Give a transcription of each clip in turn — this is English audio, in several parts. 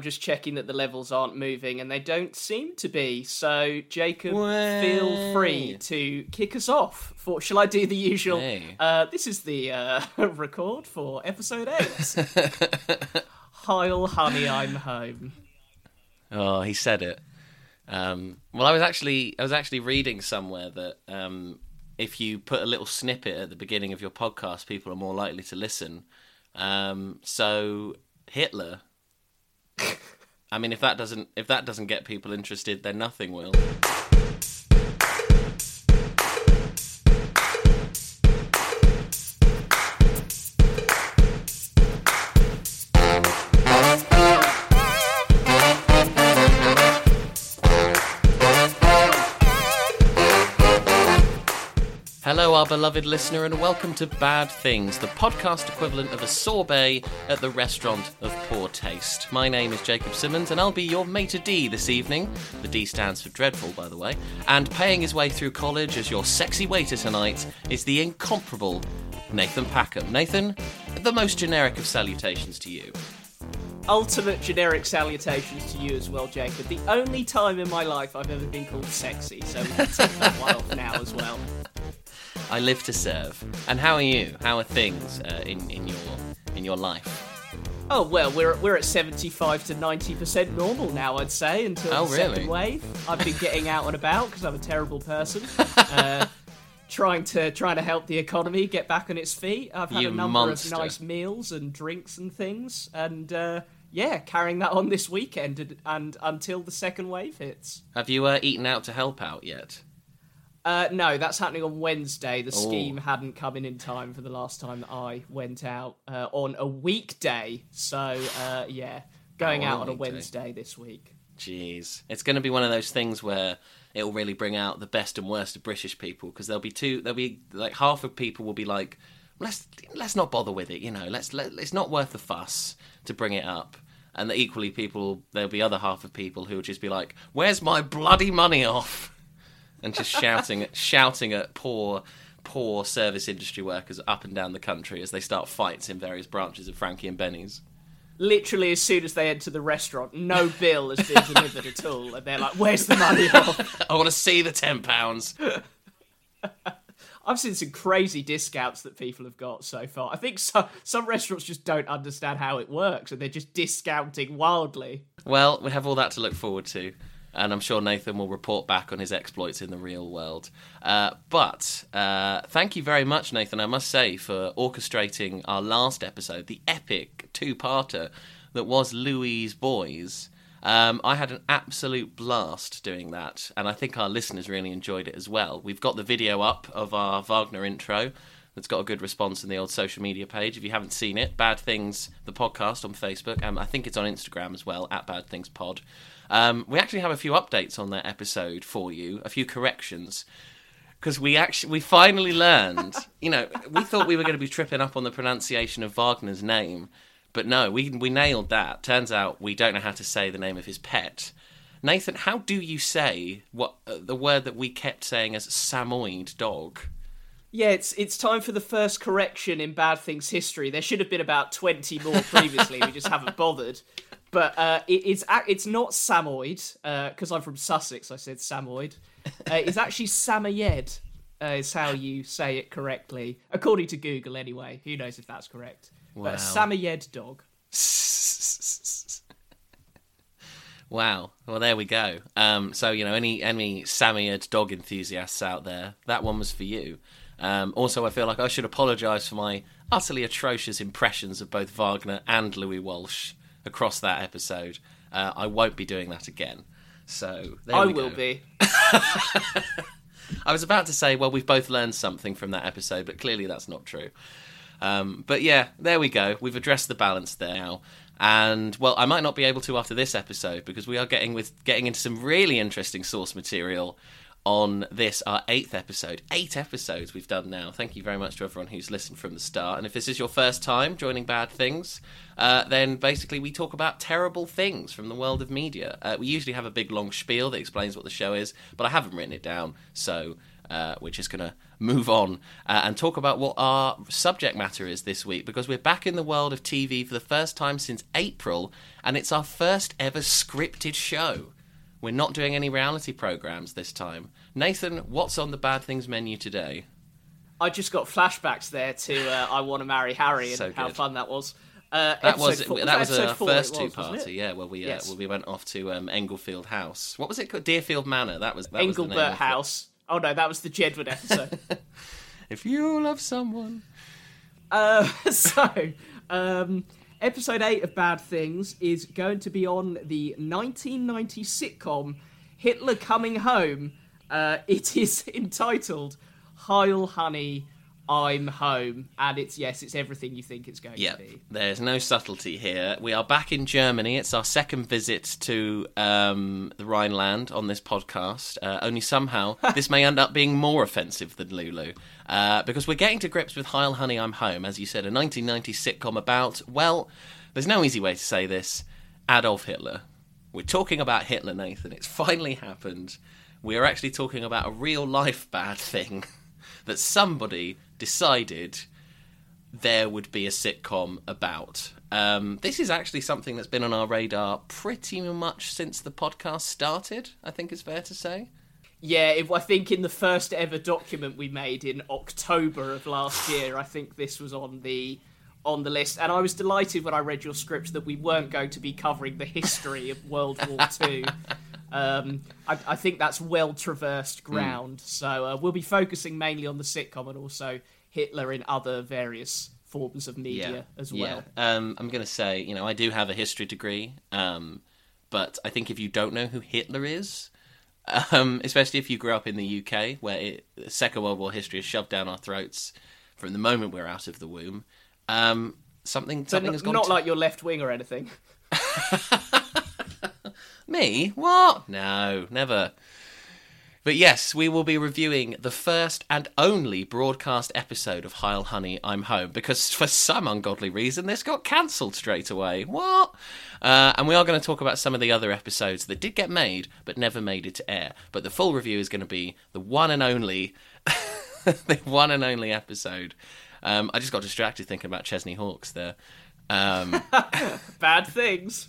just checking that the levels aren't moving, and they don't seem to be. So, Jacob, feel free to kick us off. For shall I do the usual? Hey. Uh, this is the uh, record for episode eight. Heil, honey, I'm home. Oh, he said it. Um, well, I was actually I was actually reading somewhere that um, if you put a little snippet at the beginning of your podcast, people are more likely to listen. Um, so Hitler. I mean, if that doesn't if that doesn't get people interested, then nothing will. Our beloved listener, and welcome to Bad Things, the podcast equivalent of a sorbet at the restaurant of poor taste. My name is Jacob Simmons, and I'll be your maitre d' this evening. The D stands for dreadful, by the way. And paying his way through college as your sexy waiter tonight is the incomparable Nathan Packham. Nathan, the most generic of salutations to you. Ultimate generic salutations to you as well, Jacob. The only time in my life I've ever been called sexy, so we can take that one off now as well. I live to serve. And how are you? How are things uh, in in your in your life? Oh well, we're we're at seventy-five to ninety percent normal now, I'd say, until Oh, the really? second wave. I've been getting out and about because I'm a terrible person, uh, trying to trying to help the economy get back on its feet. I've had You a number monster. of nice meals and drinks and things, and uh, yeah, carrying that on this weekend and, and until the second wave hits. Have you uh, eaten out to help out yet? Uh, no, that's happening on Wednesday. The Oh. scheme hadn't come in in time for the last time that I went out uh, on a weekday. So, uh, yeah, going Oh, out on a. Wednesday this week. Jeez, it's going to be one of those things where it will really bring out the best and worst of British people because there'll be two. There'll be like half of people will be like, let's let's not bother with it. You know, let's let, it's not worth the fuss to bring it up. And equally, people there'll be other half of people who will just be like, "Where's my bloody money off?" And just shouting shouting at poor poor service industry workers up and down the country as they start fights in various branches of Frankie and Benny's. Literally, as soon as they enter the restaurant, no bill has been delivered at all, and they're like, "Where's the money?" off?" I want to see the ten pounds. I've seen some crazy discounts that people have got so far. I think some some restaurants just don't understand how it works, and they're just discounting wildly. Well, we have all that to look forward to, and I'm sure Nathan will report back on his exploits in the real world. Uh, but uh, thank you very much, Nathan, I must say, for orchestrating our last episode, the epic two parter that was Louis' Boys. Um, I had an absolute blast doing that, and I think our listeners really enjoyed it as well. We've got the video up of our Wagner intro that's got a good response in the old social media page. If you haven't seen it, Bad Things, the podcast on Facebook, um, I think it's on Instagram as well, at Bad Things Pod. Um, we actually have a few updates on that episode for you, a few corrections. Because we actually, we finally learned, you know, we thought we were going to be tripping up on the pronunciation of Wagner's name, but no, we we nailed that. Turns out we don't know how to say the name of his pet. Nathan, how do you say what uh, the word that we kept saying as Samoyed dog? Yeah, it's it's time for the first correction in Bad Things history. There should have been about twenty more previously. we just haven't bothered. But uh, it, it's it's not Samoyed because I'm from Sussex. I said Samoyed. Uh, it's actually Samoyed. Uh, is how you say it correctly, according to Google. Anyway, who knows if that's correct? Wow. But a Samoyed dog. Wow. Well, there we go. Um, so you know, any any Samoyed dog enthusiasts out there, that one was for you. Um, also, I feel like I should apologise for my utterly atrocious impressions of both Wagner and Louis Walsh across that episode. Uh, I won't be doing that again. So there I will go. be. I was about to say, well, we've both learned something from that episode, but clearly that's not true. Um, but yeah, there we go. We've addressed the balance there now. And well, I might not be able to after this episode because we are getting with getting into some really interesting source material on this our eighth episode. Eight episodes we've done now. Thank you very much to everyone who's listened from the start. And if this is your first time joining Bad Things, uh, then basically we talk about terrible things from the world of media. Uh, we usually have a big long spiel that explains what the show is, but I haven't written it down, so uh, we're just gonna move on uh, and talk about what our subject matter is this week because we're back in the world of TV for the first time since April and it's our first ever scripted show. We're not doing any reality programs this time. Nathan, what's on the bad things menu today? I just got flashbacks there to uh, I Want to Marry Harry and So how fun that was. Uh, That was four- that was our first two party, yeah, where we uh, Yes. where we went off to um, Englefield House. What was it called? Deerfield Manor. That was that was Engelbert of. House. Oh no, that was the Jedward episode. If you love someone, Uh, so, um, episode 8 of Bad Things is going to be on the 1990 sitcom Hitler Coming Home. Uh, it is entitled Heil Honey, I'm Home. And it's, yes, it's everything you think it's going Yeah, to be. there's no subtlety here. We are back in Germany. It's our second visit to um, the Rhineland on this podcast. Uh, only somehow this may end up being more offensive than Lulu. Uh, because we're getting to grips with Heil Honey, I'm Home, as you said, a 1990 sitcom about, well, there's no easy way to say this Adolf Hitler. We're talking about Hitler, Nathan. It's finally happened. We are actually talking about a real life bad thing that somebody decided there would be a sitcom about. Um, this is actually something that's been on our radar pretty much since the podcast started, I think it's fair to say. Yeah, if, I think in the first ever document we made in October of last year, I think this was on the on the list, and I was delighted when I read your script that we weren't going to be covering the history of World War Two. Um, I, I think that's well traversed ground, so uh, we'll be focusing mainly on the sitcom and also Hitler in other various forms of media as well. Yeah. Um, I'm going to say, you know, I do have a history degree, um, but I think if you don't know who Hitler is, um, especially if you grew up in the UK, where it, the Second World War history is shoved down our throats from the moment we're out of the womb, um, something But something n- has gone not to- like you're left wing or anything. Me? What? No, never. But yes, we will be reviewing the first and only broadcast episode of Heil Honey, I'm Home, because for some ungodly reason this got cancelled straight away. What? Uh, and we are going to talk about some of the other episodes that did get made but never made it to air. But the full review is going to be the one and only, the one and only episode. Um, I just got distracted thinking about Chesney Hawks there. Um, Bad things.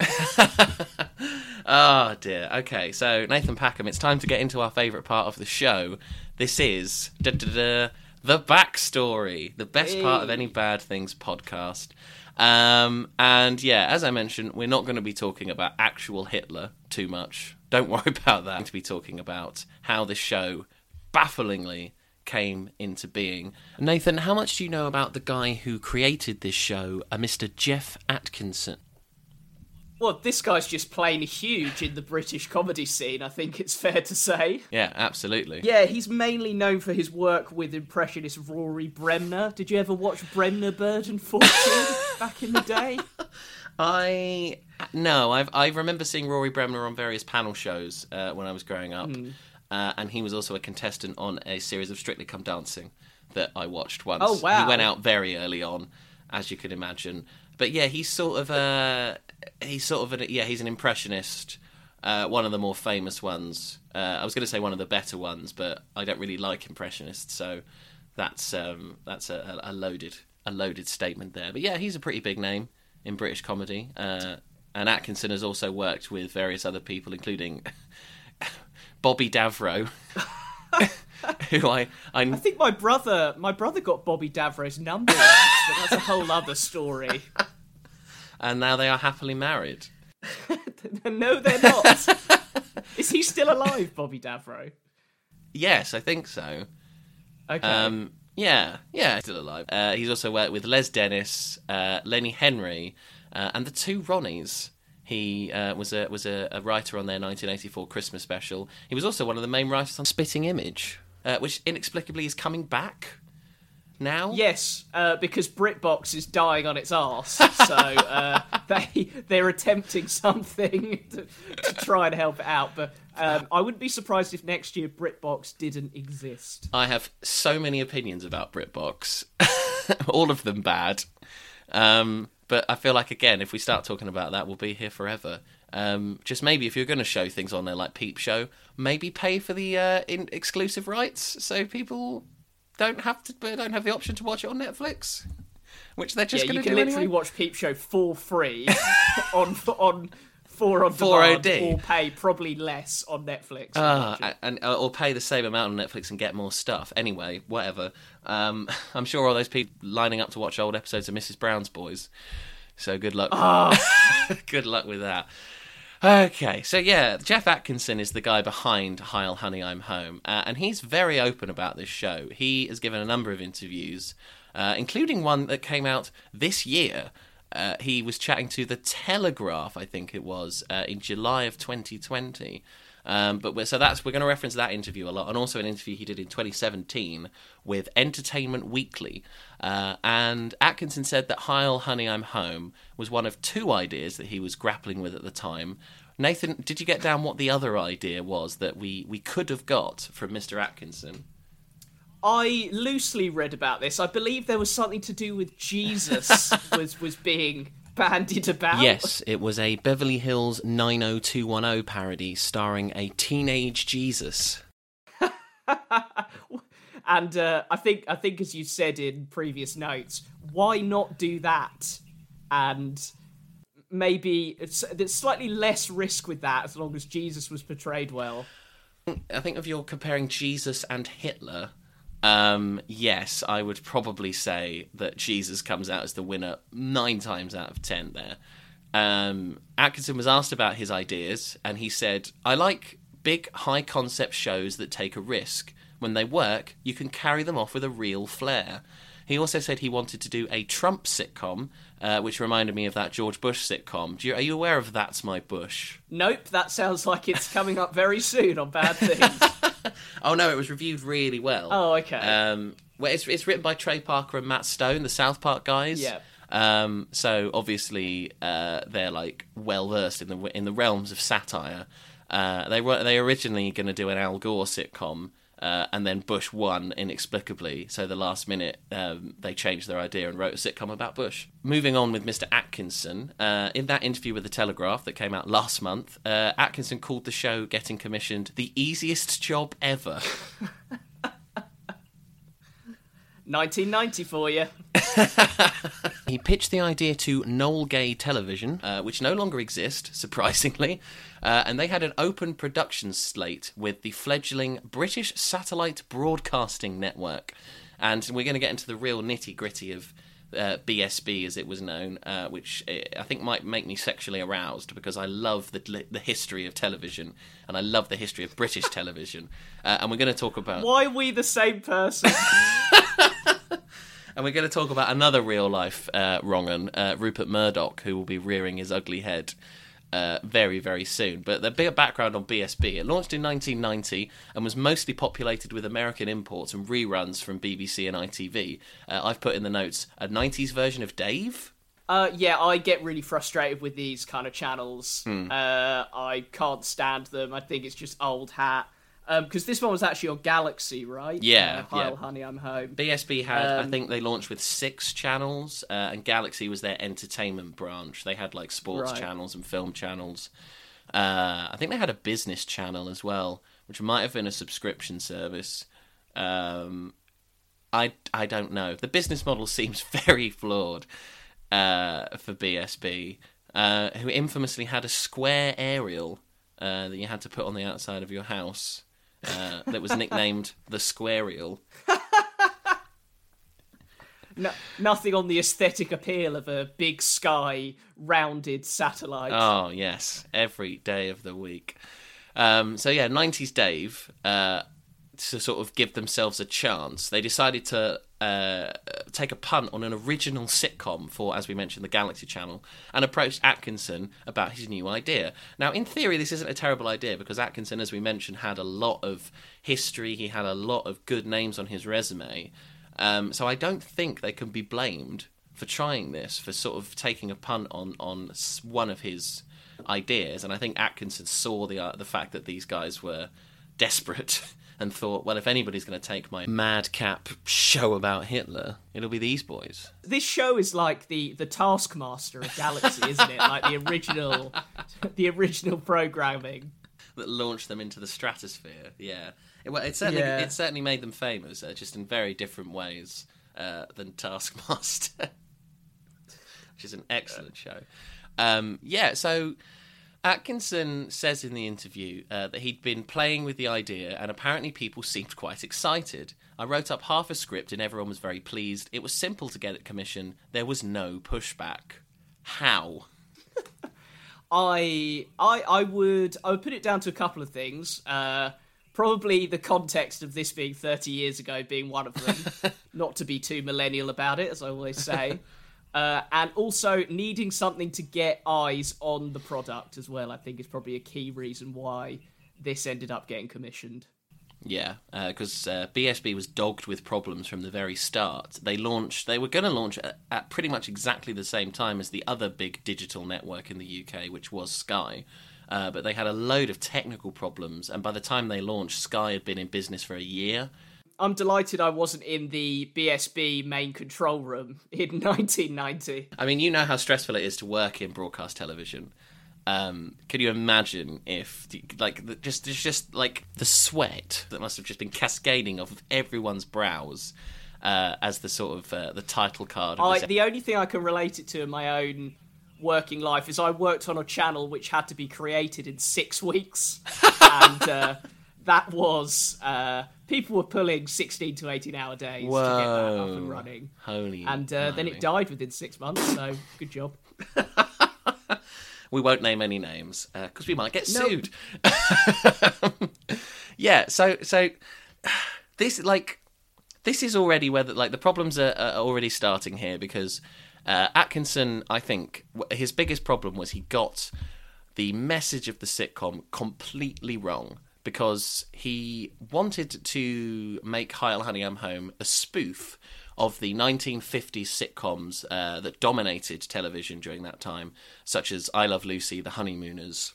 Oh dear. Okay, so Nathan Packham, it's time to get into our favourite part of the show. This is da, da, da, the backstory, the best part of any Bad Things podcast. Um, and yeah, as I mentioned, we're not going to be talking about actual Hitler too much. Don't worry about that. We're going to be talking about how this show bafflingly came into being. Nathan, how much do you know about the guy who created this show, a Mr. Geoff Atkinson? Well, this guy's just plain huge in the British comedy scene, I think it's fair to say. Yeah, absolutely. Yeah, he's mainly known for his work with impressionist Rory Bremner. Did you ever watch Bremner Bird and Fortune back in the day? I no, I've I remember seeing Rory Bremner on various panel shows uh, when I was growing up, Hmm. uh, and he was also a contestant on a series of Strictly Come Dancing that I watched once. Oh, wow. He went out very early on, as you can imagine. But yeah, he's sort of a he's sort of a, yeah he's an impressionist. Uh, one of the more famous ones. Uh, I was going to say one of the better ones, but I don't really like impressionists, so that's um, that's a, a loaded a loaded statement there. But yeah, he's a pretty big name in British comedy. Uh, and Atkinson has also worked with various other people, including Bobby Davro, who I, I I think my brother, my brother got Bobby Davro's number, but that's a whole other story. and now they are happily married. no, they're not. Is he still alive, Bobby Davro? Yes, I think so. Okay. Um, yeah, yeah, still alive. Uh, he's also worked with Les Dennis, uh, Lenny Henry, uh, and the two Ronnies. He uh, was a was a, a writer on their 1984 Christmas special. He was also one of the main writers on Spitting Image, uh, which inexplicably is coming back now. Yes, uh, because BritBox is dying on its arse, so uh, they they're attempting something to, to try and help it out. But um, I wouldn't be surprised if next year BritBox didn't exist. I have so many opinions about BritBox, all of them bad. Um, but I feel like again, if we start talking about that, we'll be here forever. Um, just maybe if you're going to show things on there like Peep Show, maybe pay for the uh, in- exclusive rights so people don't have to don't have the option to watch it on Netflix, which they're just yeah, going you to can literally anyway. watch Peep Show for free on on four on 4OD. or pay probably less on Netflix. Ah, and uh, or pay the same amount on Netflix and get more stuff. Anyway, whatever. Um, I'm sure all those people lining up to watch old episodes of Mrs. Brown's Boys. So good luck. good luck with that. Okay, so yeah, Geoff Atkinson is the guy behind Heil Honey I'm Home, uh, and he's very open about this show. He has given a number of interviews, uh, including one that came out this year. Uh, he was chatting to the Telegraph, I think it was, uh, in July of 2020. Um, but we're, so that's we're going to reference that interview a lot, and also an interview he did in 2017 with Entertainment Weekly. Uh, and Atkinson said that "Heil, Honey, I'm Home" was one of two ideas that he was grappling with at the time. Nathan, did you get down what the other idea was that we we could have got from Mr. Atkinson? I loosely read about this. I believe there was something to do with Jesus was was being bandied about. Yes, it was a Beverly Hills 90210 parody starring a teenage Jesus. and uh, I think I think as you said in previous notes, why not do that? And maybe it's, there's slightly less risk with that as long as Jesus was portrayed well. I think if you're comparing Jesus and Hitler, um, yes, I would probably say that Jesus comes out as the winner nine times out of ten there. Um, Atkinson was asked about his ideas, and he said, I like big, high concept shows that take a risk. When they work, you can carry them off with a real flair. He also said he wanted to do a Trump sitcom, uh, which reminded me of that George Bush sitcom. Do you, are you aware of That's My Bush? Nope, that sounds like it's coming up very soon on Bad Things. Oh no, it was reviewed really well. Oh, okay. Um, well, it's it's written by Trey Parker and Matt Stone, the South Park guys. Yeah. Um, so obviously uh, they're like well versed in the in the realms of satire. Uh, they were they originally going to do an Al Gore sitcom. Uh, and then Bush won inexplicably, so the last minute um, they changed their idea and wrote a sitcom about Bush. Moving on with Mr. Atkinson, uh, in that interview with the Telegraph that came out last month, uh, Atkinson called the show getting commissioned the easiest job ever. 1990 for you. He pitched the idea to Noel Gay Television, uh, which no longer exists, surprisingly, uh, and they had an open production slate with the fledgling British Satellite Broadcasting Network. And we're going to get into the real nitty gritty of uh, BSB, as it was known, uh, which uh, I think might make me sexually aroused because I love the the history of television and I love the history of British television. Uh, and we're going to talk about Why are we the same person? And we're going to talk about another real life uh, uh, Rupert Murdoch, who will be rearing his ugly head uh, very, very soon. But the bigger background on BSB it launched in 1990 and was mostly populated with American imports and reruns from BBC and ITV. Uh, I've put in the notes a 90s version of Dave. Uh, yeah, I get really frustrated with these kind of channels. Hmm. Uh, I can't stand them. I think it's just old hat. Because this one was actually on Galaxy, right? Yeah, Uh, Heil, yeah. honey, I'm home. BSB had, I Um, think they launched with six channels, uh, and Galaxy was their entertainment branch. They had like sports Right. channels and film channels. Uh, I think they had a business channel as well, which might have been a subscription service. Um, I I don't know. The business model seems very flawed uh, for BSB, uh, who infamously had a square aerial uh, that you had to put on the outside of your house. Uh, that was nicknamed the Squareal. No, nothing on the aesthetic appeal of a big sky, rounded satellite. Oh yes, every day of the week. Um, so yeah, '90s Dave uh, to sort of give themselves a chance. They decided to uh, take a punt on an original sitcom for, as we mentioned, the Galaxy Channel, and approached Atkinson about his new idea. Now, in theory, this isn't a terrible idea because Atkinson, as we mentioned, had a lot of history. He had a lot of good names on his resume. Um, so I don't think they can be blamed for trying this, for sort of taking a punt on on one of his ideas. And I think Atkinson saw the uh, the fact that these guys were desperate and thought, well, if anybody's going to take my madcap show about Hitler, it'll be these boys. This show is like the the Taskmaster of Galaxy, isn't it? Like the original, the original programming. that launched them into the stratosphere. Yeah, it, well, it certainly Yeah. it certainly made them famous, uh, just in very different ways uh, than Taskmaster, which is an excellent show. Um, yeah, so Atkinson says in the interview uh, that he'd been playing with the idea, and apparently people seemed quite excited. I wrote up half a script, and everyone was very pleased. It was simple to get it commissioned. There was no pushback. How? I I I would I would put it down to a couple of things. Uh, probably the context of this being 30 years ago being one of them. Not to be too millennial about it, as I always say. Uh, and also needing something to get eyes on the product as well. I think is probably a key reason why this ended up getting commissioned. Yeah, because uh, BSB was dogged with problems from the very start. They launched. They were going to launch at, at pretty much exactly the same time as the other big digital network in the UK, which was Sky. Uh, but they had a load of technical problems, and by the time they launched, Sky had been in business for a year. I'm delighted I wasn't in the BSB main control room in 1990. I mean, you know how stressful it is to work in broadcast television. Um, can you imagine if, like, the, just just just like the sweat that must have just been cascading off of everyone's brows uh, as the sort of uh, the title card? Of I, the only thing I can relate it to in my own working life is I worked on a channel which had to be created in six weeks, and uh, that was uh, people were pulling sixteen to eighteen hour days to get that up and running, Holy, and uh, then it died within six months. So good job. We won't name any names because we might get Nope. sued. yeah, so so this like this is already where the, like the problems are, are already starting here because uh, Atkinson, I think, his biggest problem was he got the message of the sitcom completely wrong because he wanted to make Heil Honey I'm Home a spoof of the 1950s sitcoms uh, that dominated television during that time, such as I Love Lucy, The Honeymooners,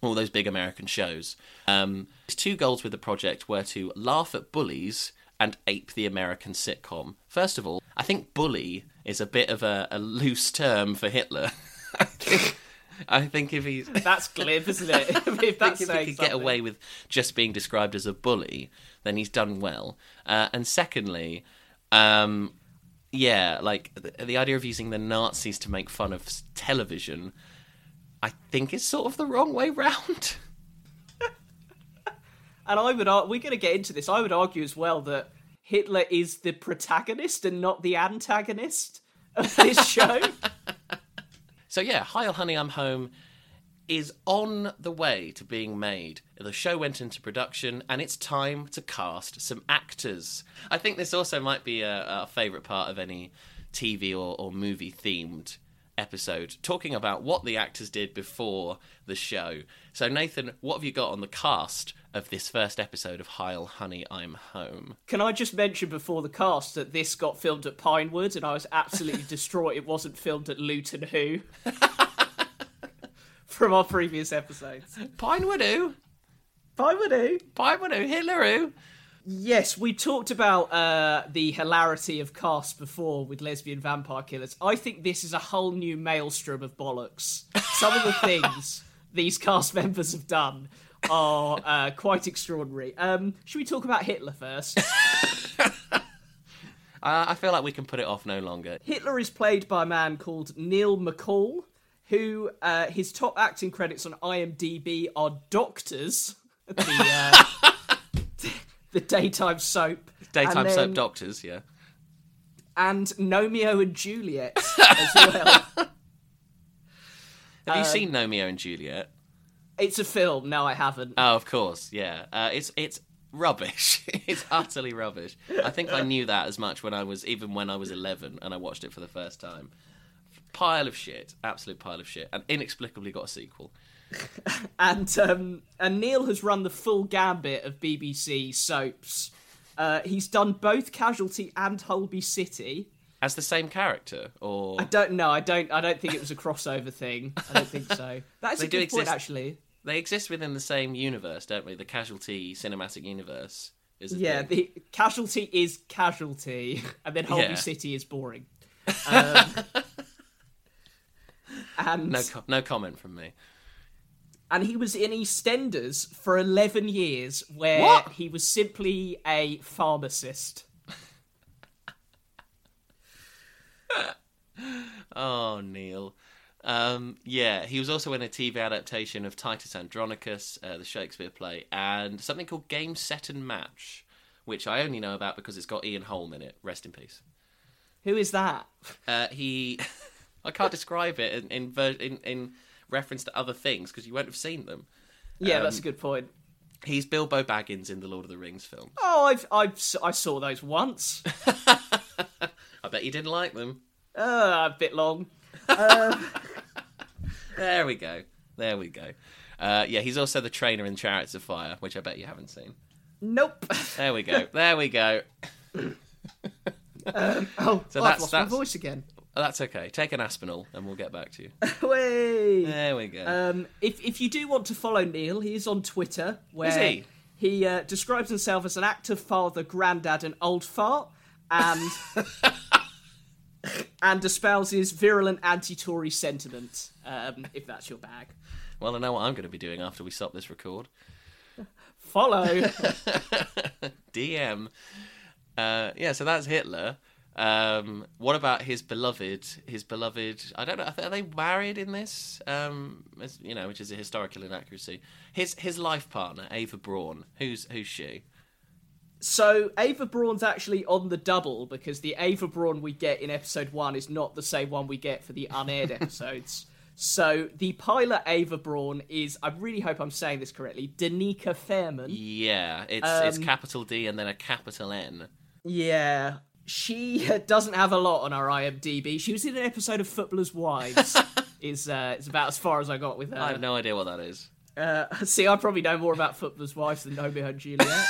all those big American shows. Um, his two goals with the project were to laugh at bullies and ape the American sitcom. First of all, I think bully is a bit of a, a loose term for Hitler. I think, if he's. That's glib, isn't it? if that's if he could get away with just being described as a bully, then he's done well. Uh, and secondly, um, yeah, like the, the idea of using the Nazis to make fun of television, I think is sort of the wrong way round. And I would we're going to get into this. I would argue as well that Hitler is the protagonist and not the antagonist of this show. So yeah, Heil Honey, I'm Home is on the way to being made. The show went into production, and it's time to cast some actors. I think this also might be a, a favourite part of any TV or, or movie themed episode, talking about what the actors did before the show. So Nathan, what have you got on the cast of this first episode of Heil Honey, I'm Home? Can I just mention before the cast that this got filmed at Pinewood and I was absolutely distraught it wasn't filmed at Luton Who from our previous episodes. Pinewood who? Pinewood Who? Pinewood who? Hitler who? Yes, we talked about uh, the hilarity of cast before with lesbian vampire killers. I think this is a whole new maelstrom of bollocks. Some of the things these cast members have done are uh, quite extraordinary. Um, should we talk about Hitler first? Uh, I feel like we can put it off no longer. Hitler is played by a man called Neil McCaul, who uh, his top acting credits on IMDb are Doctors, the uh, the daytime soap, Daytime and soap doctors, yeah. and Gnomeo and Juliet as well. Have you Uh, seen Romeo and Juliet? It's a film. No, I haven't. Oh, of course, yeah. Uh, it's it's rubbish. it's utterly rubbish. I think I knew that as much when I was even when I was eleven and I watched it for the first time. Pile of shit, absolute pile of shit, and inexplicably got a sequel. And um, and Neil has run the full gambit of BBC soaps. Uh, he's done both Casualty and Holby City. As the same character, or I don't know. I don't. I don't think it was a crossover thing. I don't think so. That's They a do good point, exist. actually. they exist within the same universe, don't we? The Casualty cinematic universe is. A Yeah, thing. the Casualty is Casualty, and then Holby Yeah. City is boring. Um, and no no comment from me. and he was in EastEnders for 11 years, where What? he was simply a pharmacist. Oh, Neil. Um, yeah, he was also in a TV adaptation of Titus Andronicus, uh, the Shakespeare play, and something called Game Set and Match, which I only know about because it's got Ian Holm in it. Rest in peace. Who is that? Uh, he, I can't describe it in in, ver- in, in reference to other things because you won't have seen them. Yeah, that's a Um, good point. He's Bilbo Baggins in the Lord of the Rings film. Oh, I've, I've, I saw those once. I bet you didn't like them. Uh, a bit long. There we go. There we go. Uh, yeah, he's also the trainer in Chariots of Fire, which I bet you haven't seen. Nope. There we go. There we go. Oh, So I've that's- lost that's- my voice again. That's okay. Take an Aspinall, and we'll get back to you. Way. There we go. Um, if if you do want to follow Neil, he is on Twitter where Is he? he uh, describes himself as an active father, granddad, and old fart, and and espouses virulent anti-Tory sentiment. Um, if that's your bag, well, I know what I'm going to be doing after we stop this record. follow. DM. Uh, yeah, so that's Hitler. Um, what about his beloved? His beloved. I don't know. Are they married in this? Um, as, you know, which is a historical inaccuracy. His his life partner, Ava Braun. Who's who's she? So Ava Braun's actually on the double because the Ava Braun we get in episode one is not the same one we get for the unaired episodes. So the pilot Ava Braun is, I really hope I'm saying this correctly, Denica Fairman. Yeah, it's it's Um, capital D and then a capital N. Yeah, she doesn't have a lot on her IMDb. She was in an episode of Footballers' Wives. is uh, is about as far as I got with her. I have no idea what that is. uh, see, I probably know more about Footballers' Wives than Romeo and Juliet.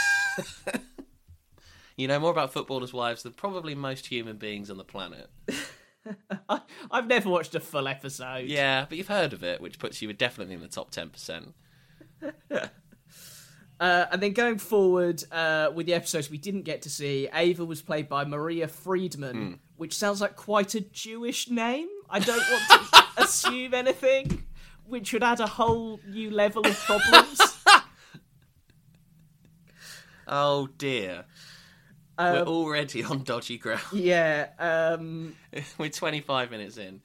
You know more about footballers' wives than probably most human beings on the planet. I, I've never watched a full episode. Yeah, but you've heard of it, which puts you definitely in the top ten percent. Uh, and then going forward uh, with the episodes we didn't get to see, Ava was played by Maria Friedman, which sounds like quite a Jewish name. I don't want to assume anything, which would add a whole new level of problems. Oh dear. We're already on dodgy ground. yeah. Um, We're 25 minutes in.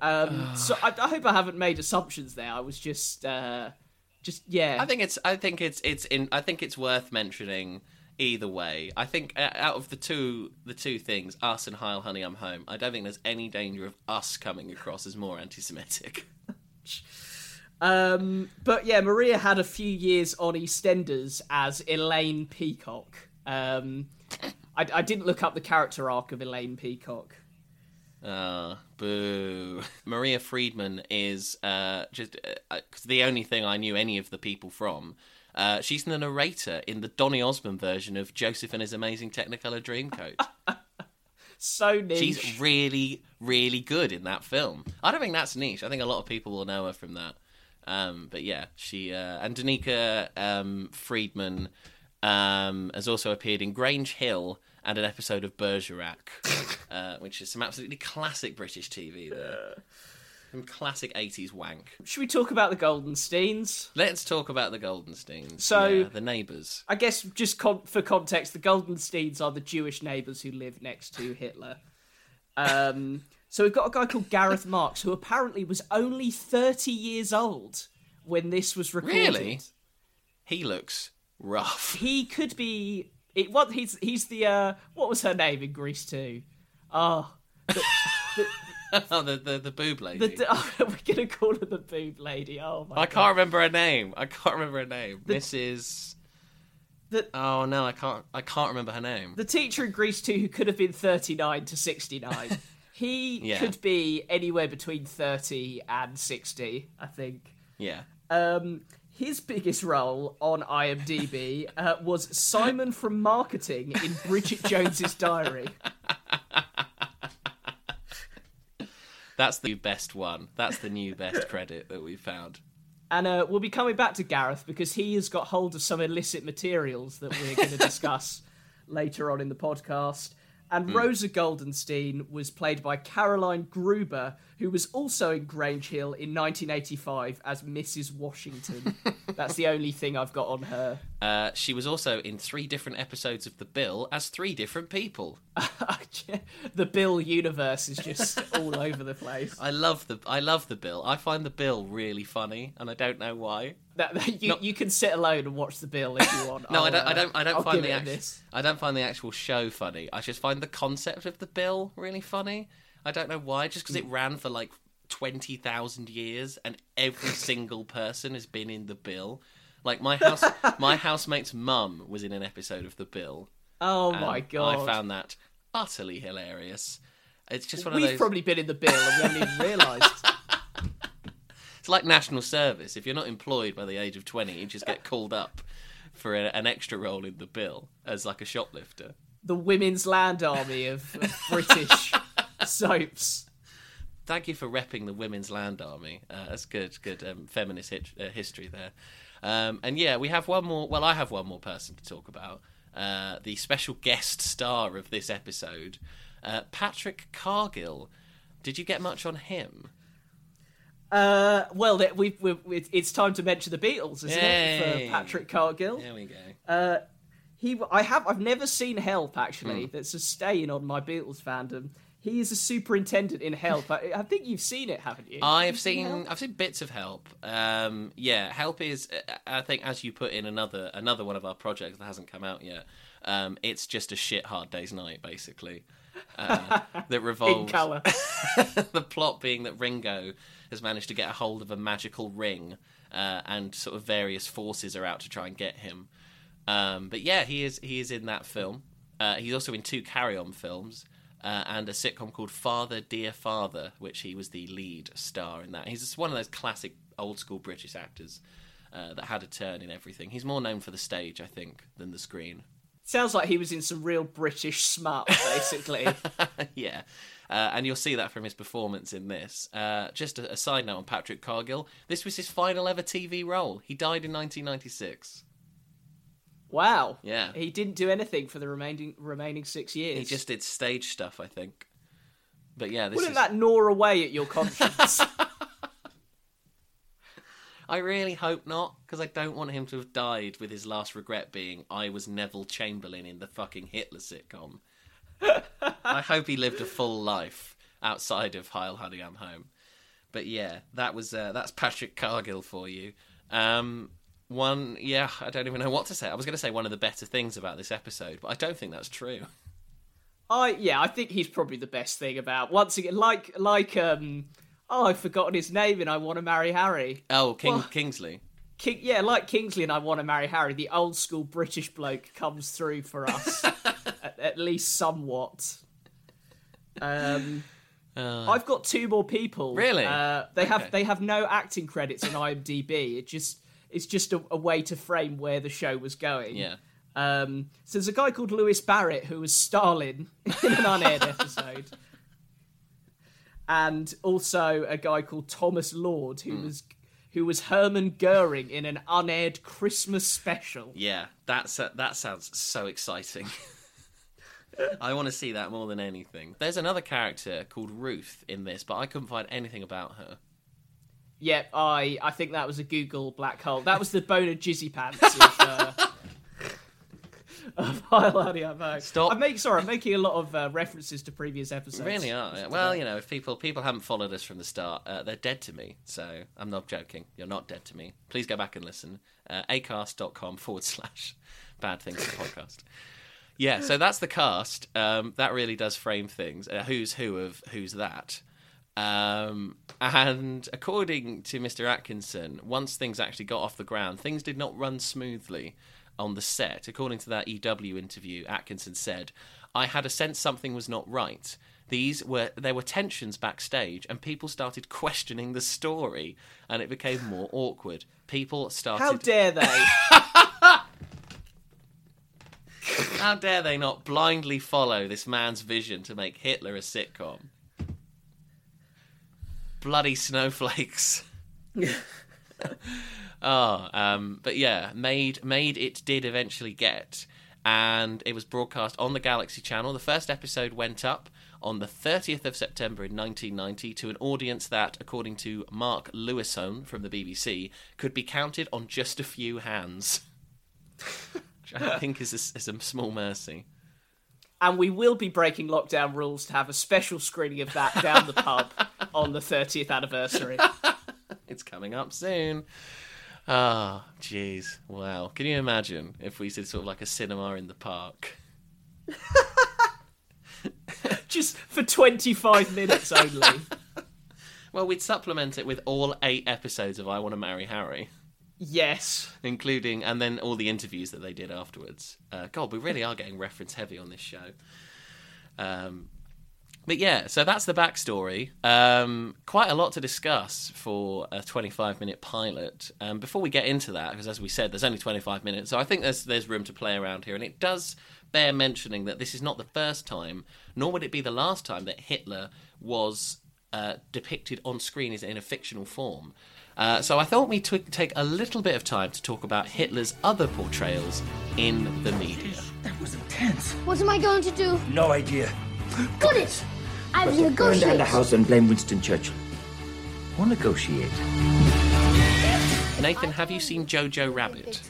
Um, so I, I hope I haven't made assumptions there. I was just, uh, just yeah. I think it's. I think it's. It's in. I think it's worth mentioning either way. I think uh, out of the two, the two things, us and Heil Honey, I'm Home. I don't think there's any danger of us coming across as more anti-Semitic. Um, but yeah, Maria had a few years on EastEnders as Elaine Peacock. Um, I, I didn't look up the character arc of Elaine Peacock. Ah, boo. Maria Friedman is uh, just uh, 'cause the only thing I knew any of the people from. Uh, she's the narrator in the Donny Osmond version of Joseph and His Amazing Technicolor Dreamcoat. So niche. She's really, really good in that film. I don't think that's niche. I think a lot of people will know her from that. Um, but yeah, she uh, and Danica um, Friedman um, has also appeared in Grange Hill and an episode of Bergerac, uh, which is some absolutely classic British TV there. Some classic 80s wank. Should we talk about the Goldensteins? Let's talk about the Goldensteins. So- Yeah, the neighbours. I guess just con- for context, the Goldensteins are the Jewish neighbours who live next to Hitler. Um, so we've got a guy called Gareth Marks who apparently was only 30 years old when this was recorded. Really? He looks rough. He could be. It what he's he's the uh what was her name in Grease too? Oh, oh, the, the, the boob lady. the, the oh, we're gonna call her the boob lady. Oh my I god! can't remember her name. I can't remember her name. Mrs. The- Oh no, I can't. I can't remember her name. The teacher in Grease too, who could have been thirty nine to sixty nine. He Yeah. could be anywhere between thirty and sixty, I think. Yeah. Um, his biggest role on IMDb uh, was Simon from Marketing in Bridget Jones's Diary. That's the best one. That's the new best credit that we've found. And uh, we'll be coming back to Gareth because he has got hold of some illicit materials that we're going to discuss later on in the podcast. And Rosa Goldenstein was played by Caroline Gruber, who was also in Grange Hill in 1985 as Mrs. Washington. That's the only thing I've got on her. Uh, she was also in three different episodes of The Bill as three different people. the Bill universe is just all over the place. I love the I love the Bill. I find the Bill really funny, and I don't know why. That, that- you, you can sit alone and watch the Bill if you want. No, I don't. I uh, don't. I don't I'll find the it a actual. miss. I don't find the actual show funny. I just find the concept of the bill really funny. I don't know why. Just because it ran for like twenty thousand years, and every single person has been in the bill. Like my house, my housemate's mum was in an episode of the bill. Oh my god! I found that utterly hilarious. It's just one We've of those. probably been in the Bill and we haven't even realised. It's like national service. If you're not employed by the age of twenty, you just get called up for a, an extra role in the bill as like a shoplifter. the Women's Land Army of, of British soaps. thank you for repping the Women's Land Army. Uh, that's good, good um, feminist hit, uh, history there. Um, and yeah, we have one more. Well, I have one more person to talk about. Uh, the special guest star of this episode, uh, Patrick Cargill. Did you get much on him? Uh, well, that we we it's time to mention the Beatles, isn't Yay. it? For Patrick Cargill. There we go. Uh, he, I have, I've never seen Help actually. Hmm. That's a stain on my Beatles fandom. He is a superintendent in Help. I, I think you've seen it, haven't you? I've You've seen I've seen bits of Help. Um, yeah, Help is uh, I think as you put in another another one of our projects that hasn't come out yet. Um, it's just a shit hard day's night basically. Uh, that in revolves colour. the plot being that Ringo has managed to get a hold of a magical ring, uh, and sort of various forces are out to try and get him. Um, but yeah, he is he is in that film. Uh, he's also in two Carry On films uh, and a sitcom called Father Dear Father, which he was the lead star in that. He's just one of those classic old school British actors uh, that had a turn in everything. He's more known for the stage, I think, than the screen. Sounds like he was in some real British smut, basically. yeah. Uh, and you'll see that from his performance in this. Uh, just a, a side note on Patrick Cargill. This was his final ever TV role. He died in 1996. wow. Yeah. He didn't do anything for the remaining remaining six years. He just did stage stuff, I think. But yeah, this wouldn't is. that gnaw away at your conscience? I really hope not, because I don't want him to have died with his last regret being I was Neville Chamberlain in the fucking Hitler sitcom. I hope he lived a full life outside of Heil Honey I'm Home. But yeah, that was uh, that's Patrick Cargill for you. Um, one, yeah, I don't even know what to say. I was going to say one of the better things about this episode, but I don't think that's true. I yeah, I think he's probably the best thing about. Once again, like like um, oh, I've forgotten his name, and I want to marry Harry. Oh, King Well- Kingsley. King, yeah, like Kingsley and I want to marry Harry. The old school British bloke comes through for us, at, at least somewhat. Um, Uh, I've got two more people. Really? Uh, they Okay. have they have no acting credits on IMDb. It just it's just a, a way to frame where the show was going. yeah. Um, so there's a guy called Lewis Barrett who was Stalin in an unaired episode, and also a guy called Thomas Lord who was who was Hermann Goering in an unaired Christmas special. Yeah, that's uh, that sounds so exciting. I want to see that more than anything. There's another character called Ruth in this, but I couldn't find anything about her. Yep, I I think that was a Google black hole. That was the boner jizzy pants of. Uh, of Heil I'm Stop. I'm making sorry, I'm making a lot of uh, references to previous episodes. Really are. yeah. Well, you know, if people people haven't followed us from the start, uh, they're dead to me. So I'm not joking. You're not dead to me. Please go back and listen. Uh, acast.com forward slash bad things podcast. Yeah, so that's the cast. Um, that really does frame things. Uh, who's who of who's that? Um, and according to Mr. Atkinson, once things actually got off the ground, things did not run smoothly on the set. According to that EW interview, Atkinson said, "I had a sense something was not right. These were there were tensions backstage, and people started questioning the story, and it became more awkward. People started. How dare they? How dare they not blindly follow this man's vision to make Hitler a sitcom? Bloody snowflakes. oh, um, but yeah, made made it did eventually get, and it was broadcast on the Galaxy Channel. The first episode went up on the 30th of September in 1990 to an audience that, according to Mark Lewisohn from the BBC, could be counted on just a few hands. Which I think is a, is a small mercy. And we will be breaking lockdown rules to have a special screening of that down the pub on the 30th anniversary. It's coming up soon. Ah, jeez. Wow. Can you imagine if we did sort of like a cinema in the park? Just for 25 minutes only. Well, we'd supplement it with all eight episodes of I Want to Marry Harry, Yes. including, and then all the interviews that they did afterwards. Uh, God, we really are getting reference heavy on this show. Um, but yeah, so that's the backstory. Um, quite a lot to discuss for a 25 minute pilot. Um, before we get into that, because as we said, there's only 25 minutes, so I think there's there's room to play around here, and it does bear mentioning that this is not the first time, nor would it be the last time that Hitler was uh, depicted on screen as in a fictional form. Uh, so I thought we'd tw- take a little bit of time to talk about Hitler's other portrayals in the media. That was intense. What am I going to do? No idea. Got it! I will negotiate. Burn down the house and blame Winston Churchill. Or negotiate. Nathan, have you seen Jojo Rabbit?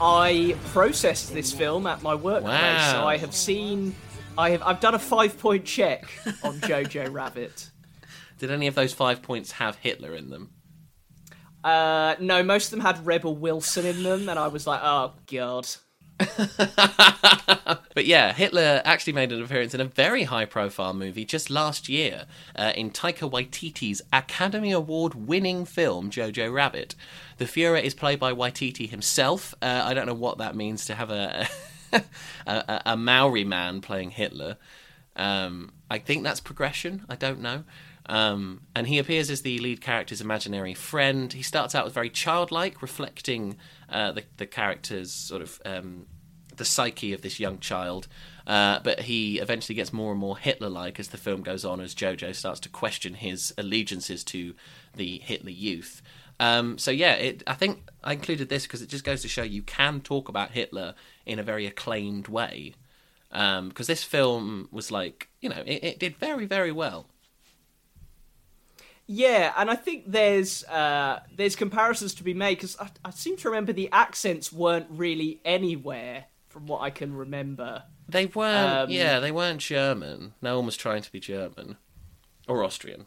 I processed this film at my workplace, Wow. so I have seen. I have. I've done a five-point check on Jojo Rabbit. Did any of those five points have Hitler in them? Uh, no, most of them had Rebel Wilson in them, and I was like, oh god. But yeah, Hitler actually made an appearance in a very high profile movie just last year uh, in Taika Waititi's Academy Award winning film Jojo Rabbit. The Fuhrer is played by Waititi himself. Uh, I don't know what that means to have a, a, a, a Maori man playing Hitler. Um, I think that's progression. I don't know. Um, and he appears as the lead character's imaginary friend. He starts out as very childlike, reflecting uh, the, the character's sort of um, the psyche of this young child. Uh, but he eventually gets more and more Hitler-like as the film goes on, as Jojo starts to question his allegiances to the Hitler Youth. Um, so yeah, it, I think I included this because it just goes to show you can talk about Hitler in a very acclaimed way. Because this film was like, you know, it, it did very, very well. Yeah, and I think there's uh, there's comparisons to be made because I, I seem to remember the accents weren't really anywhere from what I can remember. They weren't, Um, yeah, they weren't German. No one was trying to be German or Austrian.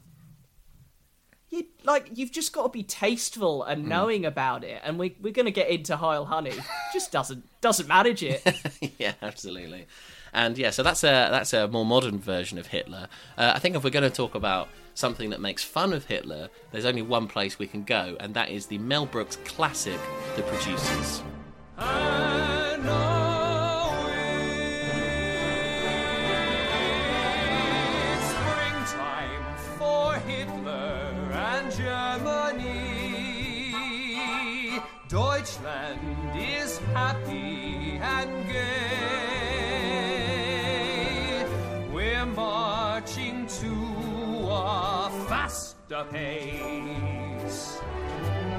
You, like you've just got to be tasteful and knowing about it, and we we're gonna get into Heil Honey. just doesn't doesn't manage it. yeah, absolutely. And yeah, so that's a that's a more modern version of Hitler. Uh, I think if we're going to talk about something that makes fun of Hitler, there's only one place we can go, and that is the Mel Brooks classic, The Producers. Deutschland is happy and gay. We're marching a faster pace.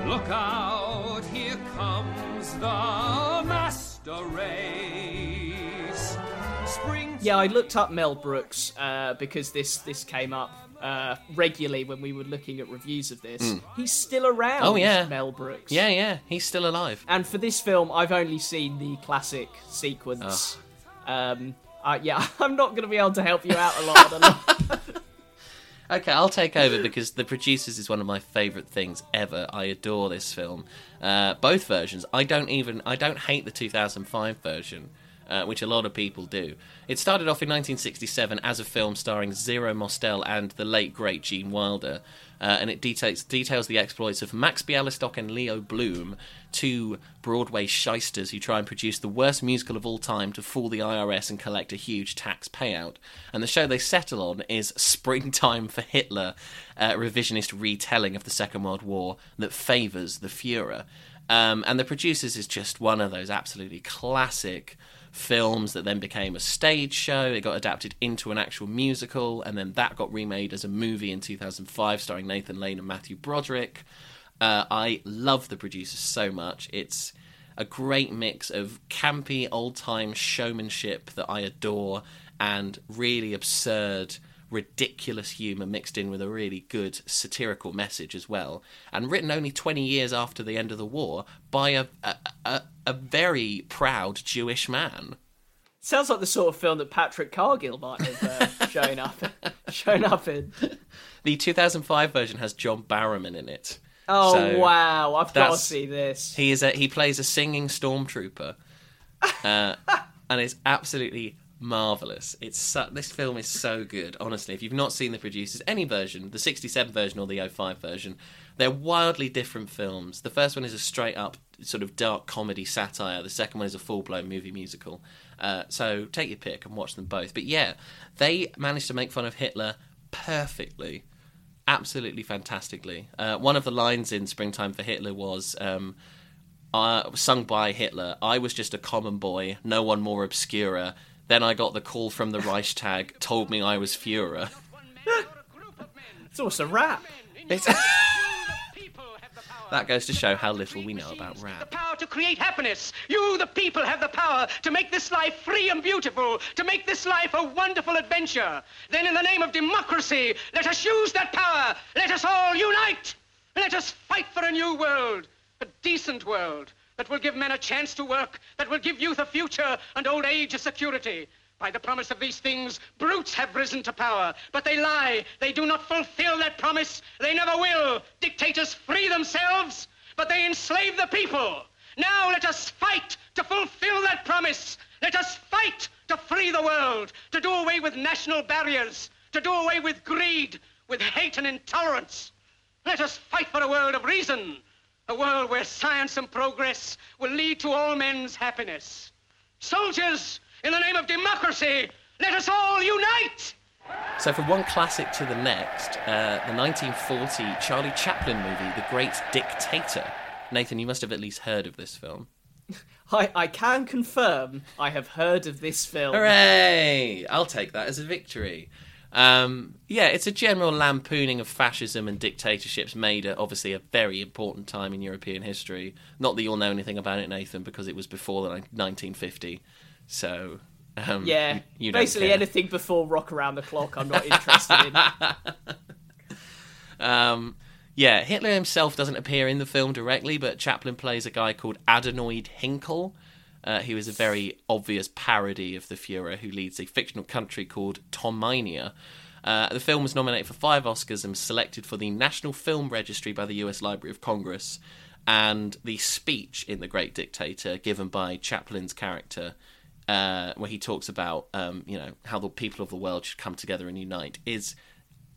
Look out, here comes the master race. Spring yeah, I looked up Mel Brooks uh, because this this came up uh, regularly when we were looking at reviews of this. He's still around. Oh, yeah. Mel Brooks. Yeah, yeah, he's still alive. And for this film, I've only seen the classic sequence. Um, uh, yeah, I'm not going to be able to help you out a lot. Okay, I'll take over because The Producers is one of my favourite things ever. I adore this film. Uh, both versions. I don't even. I don't hate the 2005 version, uh, which a lot of people do. It started off in 1967 as a film starring Zero Mostel and the late great Gene Wilder, uh, and it details details the exploits of Max Bialystock and Leo Bloom, two Broadway shysters who try and produce the worst musical of all time to fool the IRS and collect a huge tax payout. And the show they settle on is Springtime for Hitler, a revisionist retelling of the Second World War that favours the Fuhrer. Um, and The Producers is just one of those absolutely classic films that then became a stage show. It got adapted into an actual musical, and then that got remade as a movie in 2005 starring Nathan Lane and Matthew Broderick. Uh, I love The Producers so much. It's a great mix of campy old time showmanship that I adore and really absurd ridiculous humour mixed in with a really good satirical message as well, and written only 20 years after the end of the war by a, a, a, a very proud Jewish man. Sounds like the sort of film that Patrick Cargill might have uh, shown up shown up in. The 2005 version has John Barrowman in it. Oh So wow, I've got to see this. He is a, he plays a singing stormtrooper, uh, and it's absolutely marvelous. It's so, this film is so good. Honestly, if you've not seen the producers, any version, the '67 version or the 05 version, they're wildly different films. The first one is a straight up sort of dark comedy satire. The second one is a full blown movie musical. Uh, so take your pick and watch them both. But yeah, they managed to make fun of Hitler perfectly absolutely fantastically. Uh, one of the lines in Springtime for Hitler was um, uh, sung by Hitler. I was just a common boy, no one more obscure. Then I got the call from the Reichstag, told me I was Führer. It's also rap. It's- that goes to show how little we know about The power to create happiness. You, the people, have the power to make this life free and beautiful, to make this life a wonderful adventure. Then, in the name of democracy, let us use that power. Let us all unite. Let us fight for a new world, a decent world that will give men a chance to work, that will give youth a future and old age a security. By the promise of these things, brutes have risen to power, but they lie. They do not fulfill that promise. They never will. Dictators free themselves, but they enslave the people. Now let us fight to fulfill that promise. Let us fight to free the world, to do away with national barriers, to do away with greed, with hate and intolerance. Let us fight for a world of reason, a world where science and progress will lead to all men's happiness. Soldiers, in the name of democracy, let us all unite! So, from one classic to the next, uh, the 1940 Charlie Chaplin movie, The Great Dictator. Nathan, you must have at least heard of this film. I, I can confirm I have heard of this film. Hooray! I'll take that as a victory. Um, yeah, it's a general lampooning of fascism and dictatorships made at obviously a very important time in European history. Not that you'll know anything about it, Nathan, because it was before the ni- 1950. So, um, Yeah, you, you basically anything before Rock Around the Clock, I'm not interested in. Um, yeah, Hitler himself doesn't appear in the film directly, but Chaplin plays a guy called Adenoid Hynkel. Uh, he was a very obvious parody of the Fuhrer who leads a fictional country called Tomania. Uh, the film was nominated for five Oscars and was selected for the National Film Registry by the US Library of Congress. And the speech in The Great Dictator, given by Chaplin's character, uh, where he talks about um, you know how the people of the world should come together and unite, is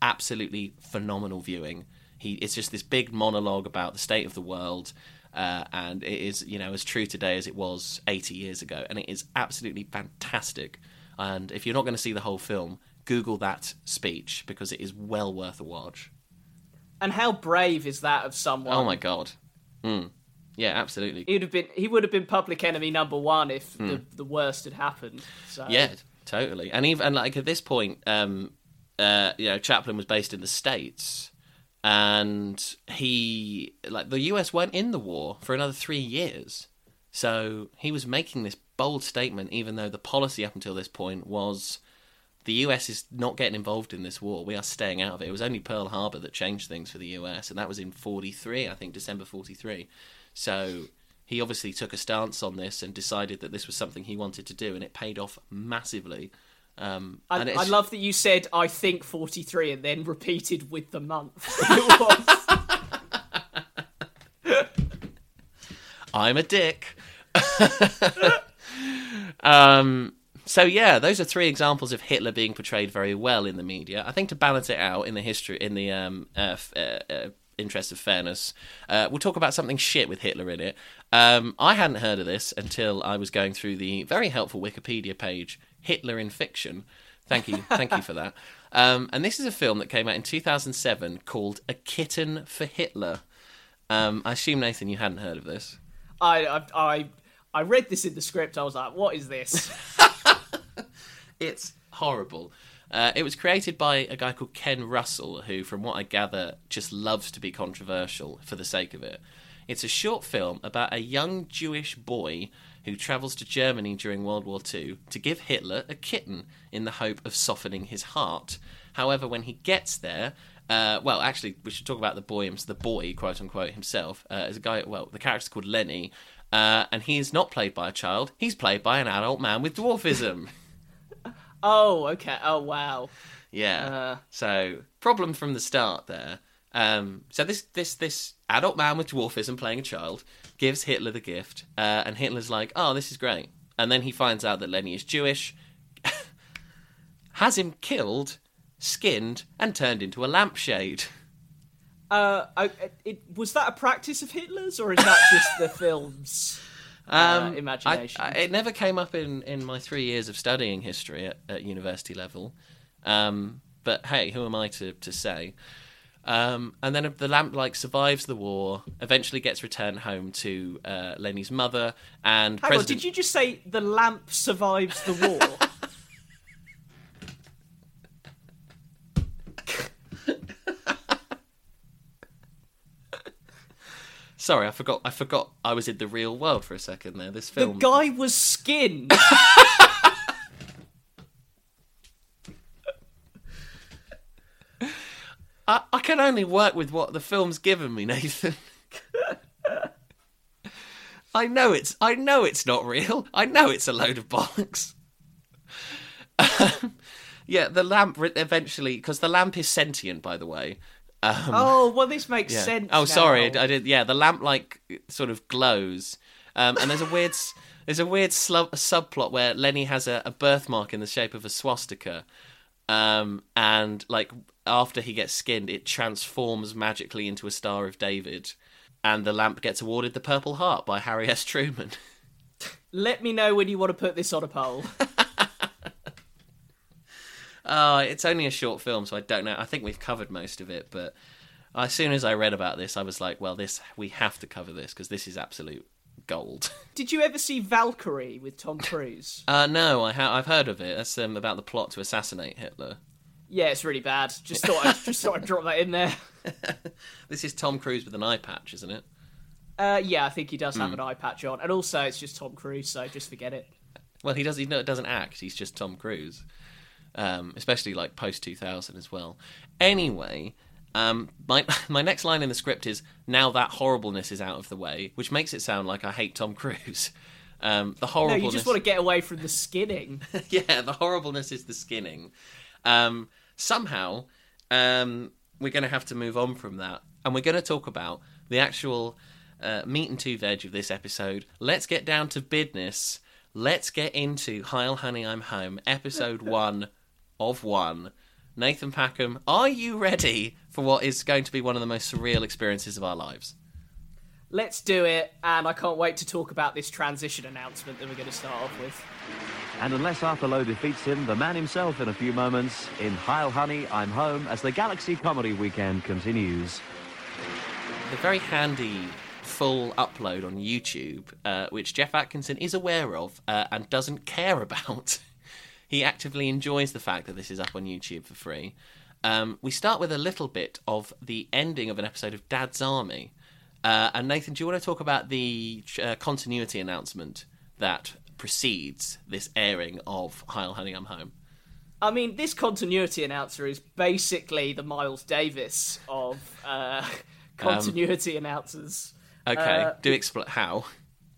absolutely phenomenal viewing. He it's just this big monologue about the state of the world, uh, and it is you know as true today as it was 80 years ago, and it is absolutely fantastic. And if you're not going to see the whole film, Google that speech because it is well worth a watch. And how brave is that of someone? Oh my god, mm. Yeah, absolutely. He would have been he would have been public enemy number one if the, the worst had happened. So. Yeah, totally. And even and like at this point, um, uh, you know, Chaplin was based in the states, and he like the U.S. weren't in the war for another three years, so he was making this bold statement, even though the policy up until this point was. The US is not getting involved in this war. We are staying out of it. It was only Pearl Harbor that changed things for the US, and that was in 43, I think, December 43. So he obviously took a stance on this and decided that this was something he wanted to do, and it paid off massively. Um, I, and I love that you said I think 43 and then repeated with the month. I'm a dick. um, so yeah, those are three examples of Hitler being portrayed very well in the media. I think to balance it out in the history, in the um, uh, uh, uh, interest of fairness, uh, we'll talk about something shit with Hitler in it. Um, I hadn't heard of this until I was going through the very helpful Wikipedia page, Hitler in Fiction. Thank you, thank you for that. Um, and this is a film that came out in 2007 called A Kitten for Hitler. Um, I assume Nathan, you hadn't heard of this. I, I I I read this in the script. I was like, what is this? It's horrible. Uh, it was created by a guy called Ken Russell, who, from what I gather, just loves to be controversial for the sake of it. It's a short film about a young Jewish boy who travels to Germany during World War II to give Hitler a kitten in the hope of softening his heart. However, when he gets there, uh, well, actually, we should talk about the boy, the boy, quote unquote, himself. Uh, as a guy, well, the character's called Lenny, uh, and he is not played by a child. He's played by an adult man with dwarfism. Oh, okay. Oh, wow. Yeah. Uh. So problem from the start there. Um, so this this this adult man with dwarfism playing a child gives Hitler the gift, uh, and Hitler's like, "Oh, this is great." And then he finds out that Lenny is Jewish, has him killed, skinned, and turned into a lampshade. Uh, I, it, was that a practice of Hitler's, or is that just the film's Um, I- imagination? I- it never came up in, in my three years of studying history at, at university level. Um, but hey, who am I to, to say? Um, and then the lamp like survives the war, eventually gets returned home to uh, Lenny's mother, and Hang President. on, did you just say the lamp survives the war? Sorry, I forgot. I forgot I was in the real world for a second there. This film. the guy was skinned. I, I can only work with what the film's given me, Nathan. I know it's I know it's not real. I know it's a load of bollocks. Um, yeah, the lamp eventually because the lamp is sentient, by the way. Oh, well, this makes Yeah. sense. Oh, sorry, now. I did. Yeah, the lamp like sort of glows, um, and there's a weird, there's a weird slu- subplot where Lenny has a, a birthmark in the shape of a swastika, um, and like after he gets skinned, it transforms magically into a Star of David, and the lamp gets awarded the Purple Heart by Harry S. Truman. Let me know when you want to put this on a poll. Oh, it's only a short film, so I don't know. I think we've covered most of it, but as soon as I read about this, I was like, well, this we have to cover this because this is absolute gold. Did you ever see Valkyrie with Tom Cruise? Uh, no, I ha- I've heard of it. That's um, about the plot to assassinate Hitler. yeah, it's really bad. Just thought I'd, just thought I'd drop that in there. This is Tom Cruise with an eye patch, isn't it? Uh, yeah, I think he does have Hmm. an eye patch on, and also it's just Tom Cruise, so just forget it. Well, he does. He doesn't act. He's just Tom Cruise, um, especially like post two thousand as well. Anyway, um, my my next line in the script is now that horribleness is out of the way, which makes it sound like I hate Tom Cruise. Um, the No, you just want to get away from the skinning. yeah, the horribleness is the skinning. Um, somehow, um, we're going to have to move on from that, and we're going to talk about the actual uh, meat and two veg of this episode. Let's get down to business. Let's get into Heil Honey, I'm Home, episode one of one. Nathan Packham, are you ready for what is going to be one of the most surreal experiences of our lives? Let's do it, and I can't wait to talk about this transition announcement that we're going to start off with. And unless Arthur Lowe defeats him, the man himself in a few moments in Heil Honey, I'm Home as the Galaxy Comedy Weekend continues. the very handy full upload on YouTube, uh, which Geoff Atkinson is aware of uh, and doesn't care about. He actively enjoys the fact that this is up on YouTube for free. Um, we start with a little bit of the ending of an episode of Dad's Army. Uh, and Nathan, do you want to talk about the uh, continuity announcement that precedes this airing of Heil Honey, I'm Home? I mean, this continuity announcer is basically the Miles Davis of uh, continuity announcers. Okay, Uh, do explain how.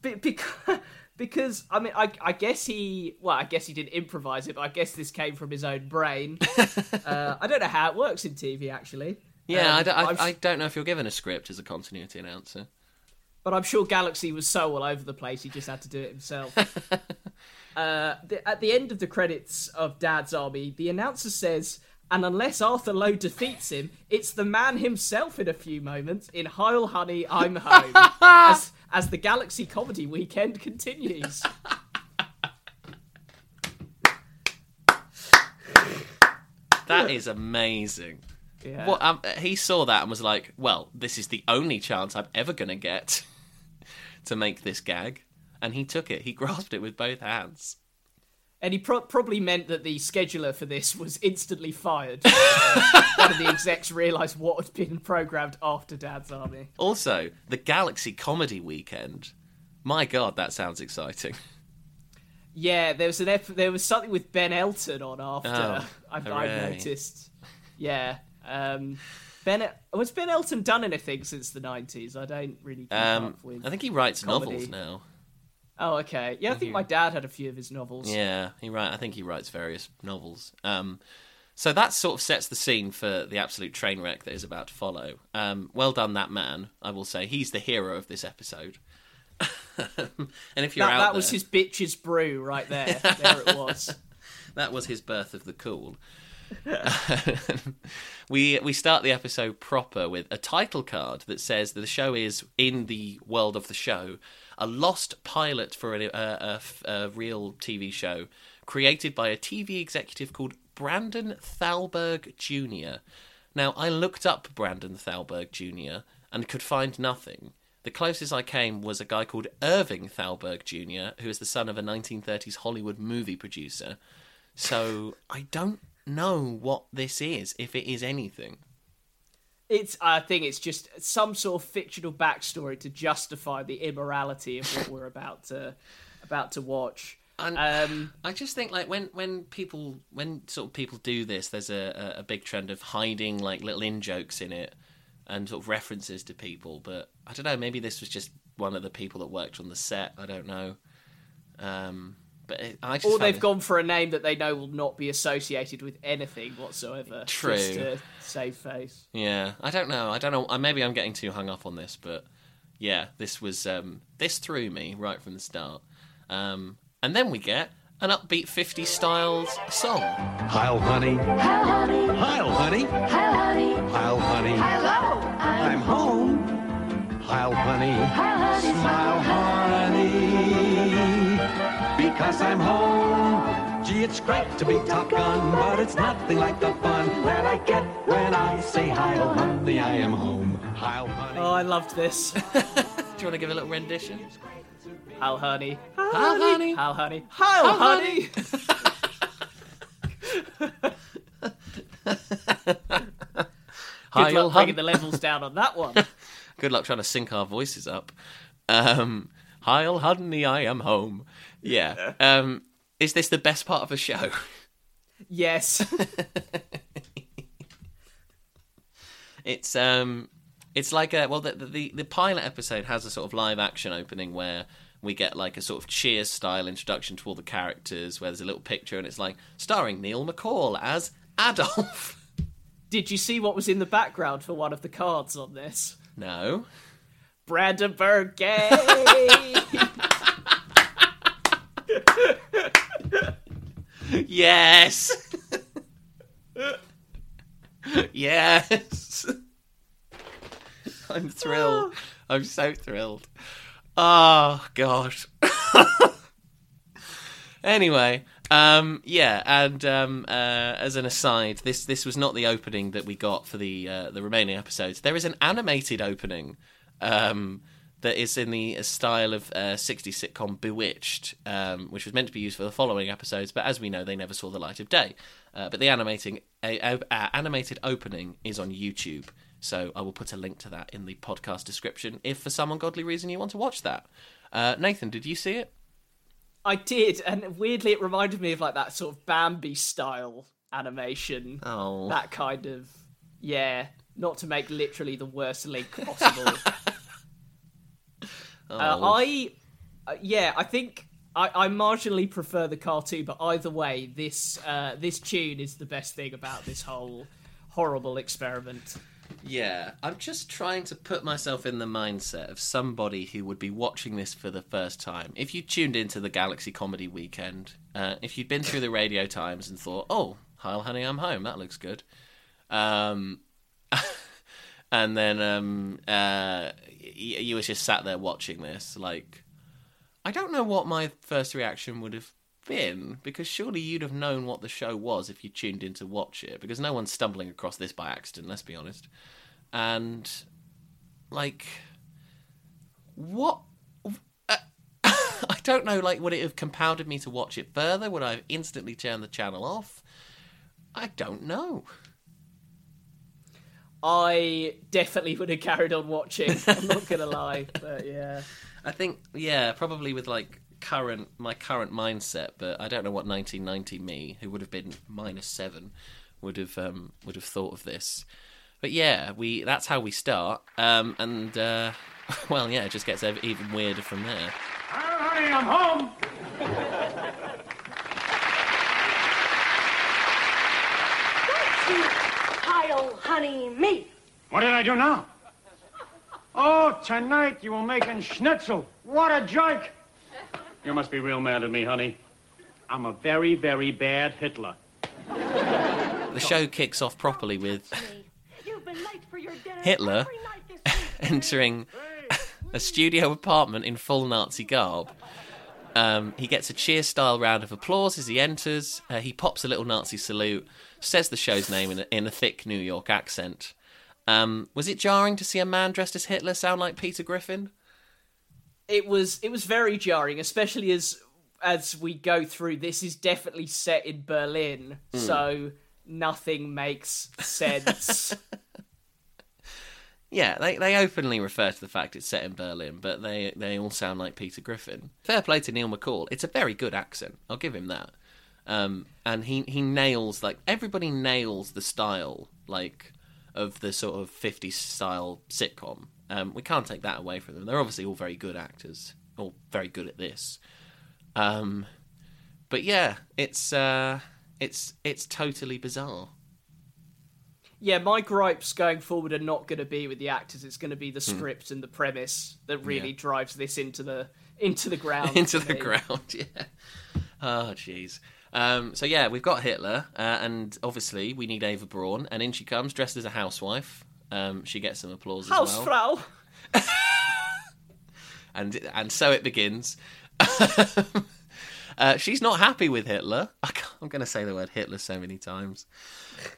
Because, because I mean, I, I guess he, well, I guess he didn't improvise it, but I guess this came from his own brain. uh, I don't know how it works in TV, actually. Yeah, Um, I, don't, I, I don't know if you're given a script as a continuity announcer. But I'm sure Galaxy was so all over the place, he just had to do it himself. uh, the, at the end of the credits of Dad's Army, the announcer says, and unless Arthur Lowe defeats him, it's the man himself in a few moments in Heil Honey, I'm Home, as, as the Galaxy Comedy Weekend continues. That is amazing. Yeah. What um, he saw that and was like, "Well, this is the only chance I'm ever gonna get to make this gag," and he took it. He grasped it with both hands. And he pro- probably meant that the scheduler for this was instantly fired. One of the execs realised what had been programmed after Dad's Army. Also, the Galaxy Comedy Weekend. My God, that sounds exciting. Yeah, there was an ep- there was something with Ben Elton on after. Oh, I, I hooray. noticed. Yeah, um, Ben Has Ben Elton done anything since the nineties? I don't really keep Um, up with. I think he writes comedy. novels now. Oh, okay. Yeah, I think my dad had a few of his novels. Yeah, he write. I think he writes various novels. Um, so that sort of sets the scene for the absolute train wreck that is about to follow. Um, well done, that man. I will say he's the hero of this episode. and if you're that, out that there, was his Bitches Brew right there. there it was. that was his birth of the cool. we we start the episode proper with a title card that says that the show is in the world of the show, a lost pilot for uh, a, a, a, a real TV show created by a TV executive called Brandon Thalberg Jr. Now I looked up Brandon Thalberg Jr. and could find nothing. The closest I came was a guy called Irving Thalberg Jr., who is the son of a 1930s Hollywood movie producer. So I don't know what this is, if it is anything. It's. I think it's just some sort of fictional backstory to justify the immorality of what we're about to about to watch. And Um, I just think like when when people when sort of people do this, there's a, a, a big trend of hiding like little in jokes in it and sort of references to people. But I don't know, maybe this was just one of the people that worked on the set. I don't know. Um, but it, I just or they've it- gone for a name that they know will not be associated with anything whatsoever. True. Just to save face. Yeah, I don't know. I don't know. uh, Maybe I'm getting too hung up on this, but yeah, this was um, this threw me right from the start. Um, and then we get an upbeat 50s styles song. Heil, honey. Hi, honey. Heil, honey. Hi, honey. Heil, honey. Hello. I'm home. Heil, honey. Hi, honey. Smile, honey. Because I'm home. Gee, it's great to be Top Gun, but it's nothing like the fun that I get when I say Heil, honey. I am home. Heil, honey. Oh, I loved this. Do you want to give a little rendition? Hal honey. Hal, honey. Hal honey. Hal honey. Good luck hun- bringing the levels down on that one. Good luck trying to sync our voices up. Um, Heil, honey, I am home. Yeah. Um, is this the best part of a show? Yes. It's um, it's like a well, the, the the pilot episode has a sort of live action opening where we get like a sort of Cheers style introduction to all the characters, where there's a little picture and it's like starring Neil McCaul as Adolf. Did you see what was in the background for one of the cards on this? no. Brandenburg gay. Yes. yes. I'm thrilled. I'm so thrilled. Oh gosh. anyway, um, yeah, and um, uh, as an aside, this this was not the opening that we got for the uh, the remaining episodes. There is an animated opening um, that is in the style of uh, 60s sitcom Bewitched, um, which was meant to be used for the following episodes, but as we know, they never saw the light of day. Uh, but the animating a- animated opening is on YouTube, so I will put a link to that in the podcast description if, for some ungodly reason, you want to watch that. Uh, Nathan, did you see it? I did, and weirdly, it reminded me of like that sort of Bambi style animation. Oh. That kind of, yeah. Not to make literally the worst link possible. Oh. Uh, I, uh, yeah, I think I, I marginally prefer the cartoon, but either way, this uh, this tune is the best thing about this whole horrible experiment. Yeah, I'm just trying to put myself in the mindset of somebody who would be watching this for the first time. If you tuned into the Galaxy Comedy Weekend, uh, if you'd been through the radio times and thought, "Oh, Heil, honey, I'm home. That looks good," um, and then um, uh, you were just sat there watching this, like, I don't know what my first reaction would have been because surely you'd have known what the show was if you tuned in to watch it because no one's stumbling across this by accident let's be honest and like what uh, I don't know. Like, would it have compounded me to watch it further? Would I have instantly turned the channel off? I don't know. I definitely would have carried on watching. I'm not gonna lie, but yeah. I think, yeah, probably with like current my current mindset, but I don't know what 1990 me, who would have been minus seven, would have um, would have thought of this. But yeah, we that's how we start, um, and uh, well, yeah, it just gets ev- even weirder from there. honey, I'm home. Heil, honey, me. What did I do now? Oh, tonight you were making schnitzel. What a joke. You must be real mad at me, honey. I'm a very, very bad Hitler. The show kicks off properly with You've been late for your dinner Hitler every night this week. entering a studio apartment in full Nazi garb. Um, he gets a cheer style round of applause as he enters. Uh, he pops a little Nazi salute, says the show's name in a, in a thick New York accent. Um, was it jarring to see a man dressed as Hitler sound like Peter Griffin? It was it was very jarring, especially as as we go through. This is definitely set in Berlin, so nothing makes sense. Yeah, they, they openly refer to the fact it's set in Berlin, but they they all sound like Peter Griffin. Fair play to Neil McCaul. It's a very good accent. I'll give him that. Um, and he he nails like everybody nails the style like of the sort of 50s style sitcom. Um, we can't take that away from them. They're obviously all very good actors, all very good at this. Um, but yeah, it's uh, it's it's totally bizarre. yeah, my gripes going forward are not going to be with the actors. It's going to be the Hmm. script and the premise that really drives this into the into the ground. into the ground. Yeah. Oh, jeez. Um, so yeah, we've got Hitler, uh, and obviously we need Ava Braun, and in she comes dressed as a housewife. Um, she gets some applause as well, Hausfrau. and and so it begins. uh, she's not happy with Hitler. I I'm going to say the word Hitler so many times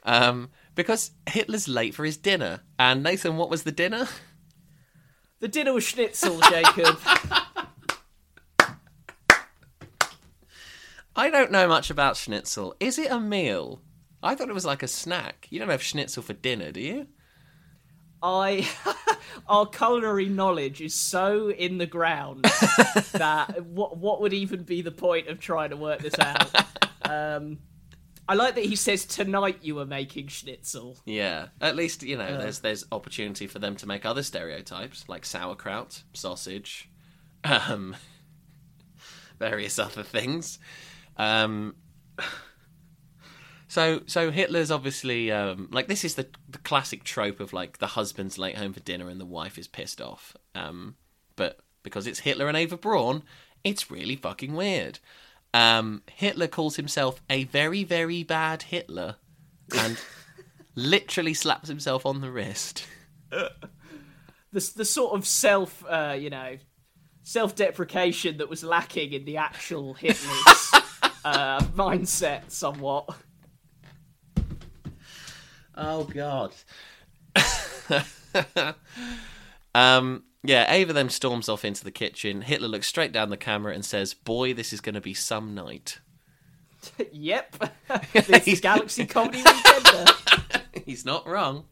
um, because Hitler's late for his dinner. And Nathan, what was the dinner? The dinner was schnitzel, Jacob. I don't know much about schnitzel. Is it a meal? I thought it was like a snack. You don't have schnitzel for dinner, do you? I our culinary knowledge is so in the ground that what what would even be the point of trying to work this out? Um, I like that he says tonight you were making schnitzel. Yeah. At least you know there's there's opportunity for them to make other stereotypes like sauerkraut, sausage, um, various other things. Um, so so Hitler's obviously um, like this is the the classic trope of like the husband's late home for dinner and the wife is pissed off. Um, but because it's Hitler and Ava Braun, it's really fucking weird. Um, Hitler calls himself a very very bad Hitler, and literally slaps himself on the wrist. The the sort of self uh, you know self deprecation that was lacking in the actual Hitler's uh, mindset somewhat. Oh God. um. Yeah, Ava then storms off into the kitchen. Hitler looks straight down the camera and says, "Boy, this is going to be some night." yep, this is Galaxy Comedy Weekender. He's not wrong.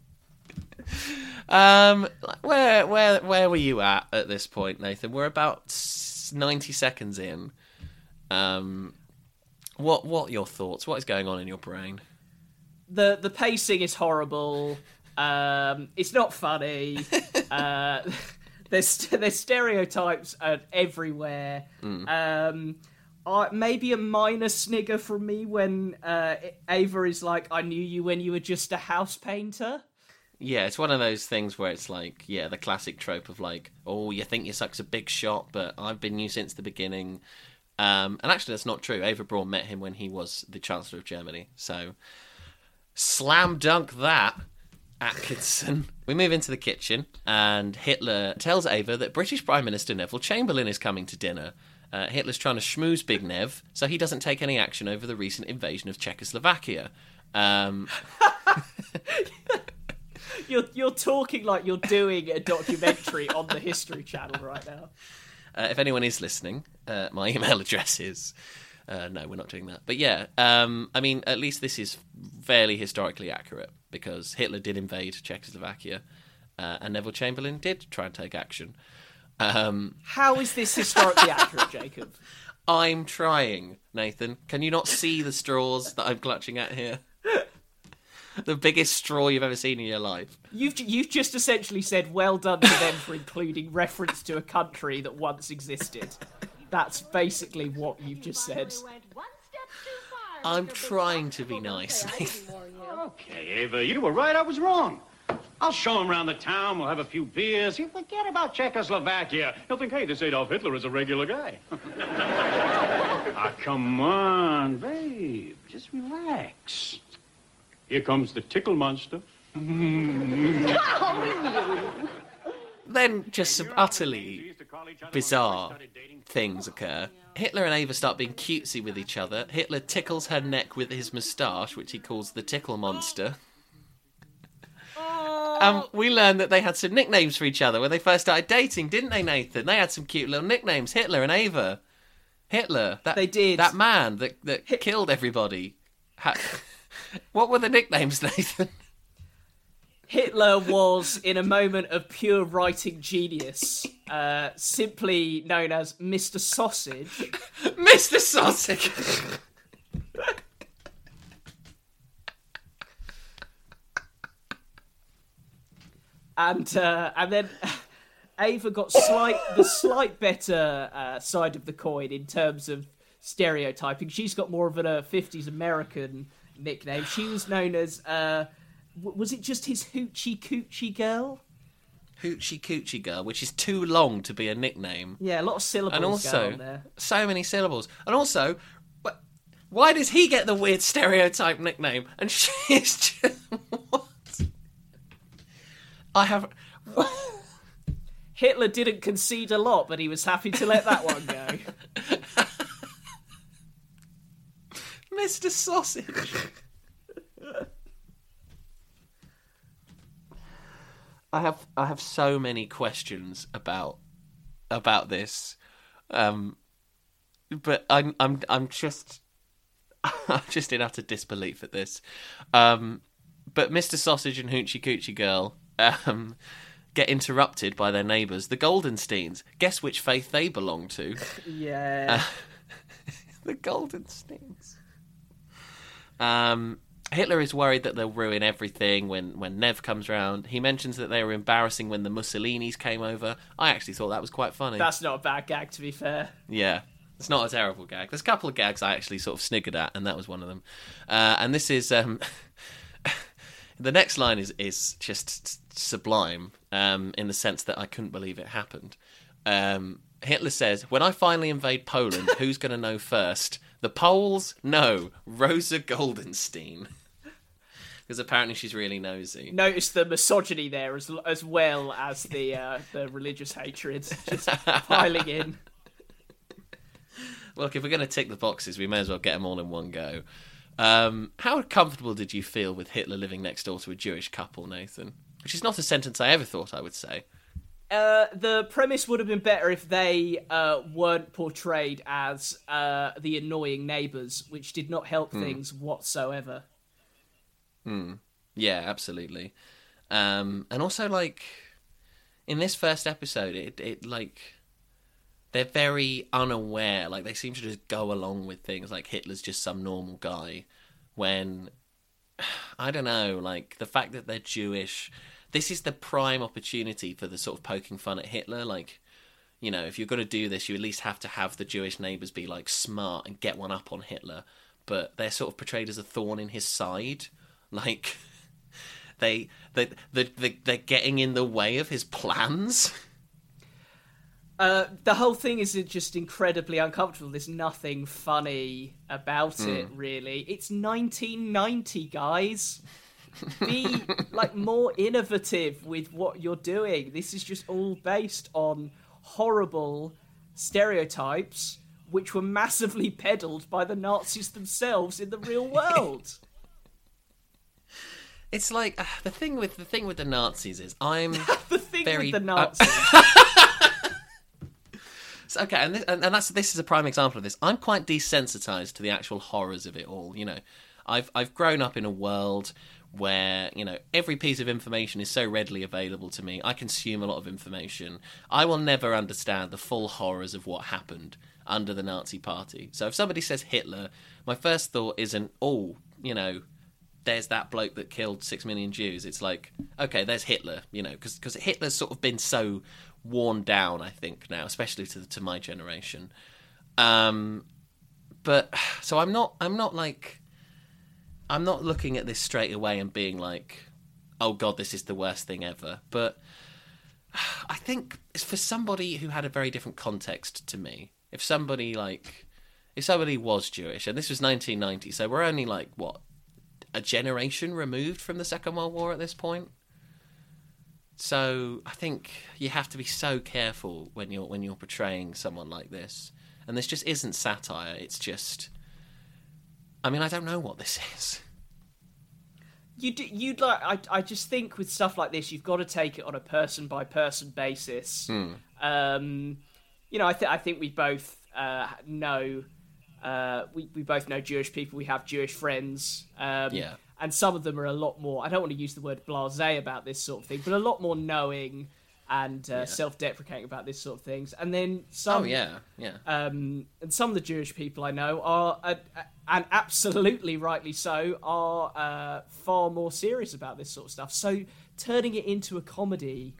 Um, where where where were you at at this point, Nathan? We're about ninety seconds in. Um, what what are your thoughts? What is going on in your brain? the the pacing is horrible. Um, it's not funny. uh, there's there's stereotypes everywhere. Um, I, maybe a minor snigger from me when uh, Ava is like, "I knew you when you were just a house painter." Yeah, it's one of those things where it's like, yeah, the classic trope of like, oh, you think your suck's a big shot, but I've been you since the beginning. Um, and actually, that's not true. Ava Braun met him when he was the Chancellor of Germany. So, slam dunk that, Atkinson. we move into the kitchen, and Hitler tells Ava that British Prime Minister Neville Chamberlain is coming to dinner. Uh, Hitler's trying to schmooze Big Nev so he doesn't take any action over the recent invasion of Czechoslovakia. Um, You're you're talking like you're doing a documentary on the History Channel right now. Uh, if anyone is listening, uh, my email address is. Uh, no, we're not doing that. But yeah, um, I mean, at least this is fairly historically accurate because Hitler did invade Czechoslovakia, uh, and Neville Chamberlain did try and take action. Um, How is this historically accurate, Jacob? I'm trying, Nathan. Can you not see the straws that I'm clutching at here? The biggest straw you've ever seen in your life. You've you've just essentially said well done to them for including reference to a country that once existed. That's basically what you've just said. I'm trying to be nice. Okay, Ava, you were right. I was wrong. I'll show him around the town. We'll have a few beers. He'll forget about Czechoslovakia. He'll think, hey, this Adolf Hitler is a regular guy. ah, come on, babe. Just relax. Here comes the tickle monster. then just some utterly bizarre things occur. Hitler and Ava start being cutesy with each other. Hitler tickles her neck with his moustache, which he calls the tickle monster. Um, we learn that they had some nicknames for each other when they first started dating, didn't they, Nathan? They had some cute little nicknames. Hitler and Ava. Hitler. That, They did. That man that, that killed everybody. Ha- what were the nicknames, Nathan? Hitler was, in a moment of pure writing genius, uh, simply known as Mr. Sausage. Mr. Sausage. and uh, and then Ava got slight the slight better uh, side of the coin in terms of stereotyping. She's got more of a uh, fifties American nickname. She was known as uh, was it just his hoochie coochie girl? Hoochie Coochie Girl, which is too long to be a nickname. Yeah, a lot of syllables and also there. so many syllables. And also, wh- why does he get the weird stereotype nickname and she's just what? I have. Hitler didn't concede a lot, but he was happy to let that one go. Mr. Sausage. I have I have so many questions about about this, um, but I'm I'm I'm just I'm just in utter disbelief at this. Um, but Mr. Sausage and Hoochie Coochie Girl um, get interrupted by their neighbours, the Goldensteins. Guess which faith they belong to? Yeah. the Goldensteins. Um, Hitler is worried that they'll ruin everything when, when Nev comes round. He mentions that they were embarrassing when the Mussolinis came over. I actually thought that was quite funny. That's not a bad gag, to be fair. Yeah, it's not a terrible gag. There's a couple of gags I actually sort of sniggered at, and that was one of them. Uh, and this is um, the next line is is just sublime um, in the sense that I couldn't believe it happened. Um, Hitler says, "When I finally invade Poland, who's going to know first? The Poles? No, Rosa Goldenstein." Because apparently she's really nosy. Notice the misogyny there as as well as the uh, the religious hatred just piling in. Look, if we're going to tick the boxes, we may as well get them all in one go. Um, how comfortable did you feel with Hitler living next door to a Jewish couple, Nathan? Which is not a sentence I ever thought I would say. Uh, the premise would have been better if they uh, weren't portrayed as uh, the annoying neighbours, which did not help things whatsoever. Yeah, absolutely. Um, and also, like, in this first episode, it, it like they're very unaware. Like, they seem to just go along with things. Like Hitler's just some normal guy. When I don't know, like the fact that they're Jewish, this is the prime opportunity for the sort of poking fun at Hitler. Like, you know, if you're going to do this, you at least have to have the Jewish neighbors be like smart and get one up on Hitler. But they're sort of portrayed as a thorn in his side. Like, they they they they they're getting in the way of his plans. Uh, the whole thing is just incredibly uncomfortable. There's nothing funny about it, really. It's 1990, guys. Be like more innovative with what you're doing. This is just all based on horrible stereotypes, which were massively peddled by the Nazis themselves in the real world. It's like uh, the thing with the thing with the Nazis is I'm the thing Very- with the uh, Nazis. okay, and, this, and and that's this is a prime example of this. I'm quite desensitized to the actual horrors of it all. You know, I've I've grown up in a world where you know every piece of information is so readily available to me. I consume a lot of information. I will never understand the full horrors of what happened under the Nazi Party. So if somebody says Hitler, my first thought isn't, oh, you know, there's that bloke that killed six million Jews. It's like, okay, there's Hitler, you know, because Hitler's sort of been so worn down, I think now, especially to to my generation. Um, but so I'm not, I'm not like, I'm not looking at this straight away and being like, oh god, this is the worst thing ever. But I think it's for somebody who had a very different context to me. If somebody like, if somebody was Jewish, and this was 1990, so we're only like what a generation removed from the Second World War at this point. So I think you have to be so careful when you're when you're portraying someone like this. And this just isn't satire. It's just, I mean, I don't know what this is. You do, you'd like. I, I just think with stuff like this, you've got to take it on a person by person basis. Um, you know, I think I think we both uh, know. Uh, we we both know Jewish people. We have Jewish friends. Um, Yeah. And some of them are a lot more. I don't want to use the word blasé about this sort of thing, but a lot more knowing and uh, self-deprecating about this sort of things. And then some. Oh yeah, yeah. um, and some of the Jewish people I know are, uh, and absolutely rightly so, are uh, far more serious about this sort of stuff. So turning it into a comedy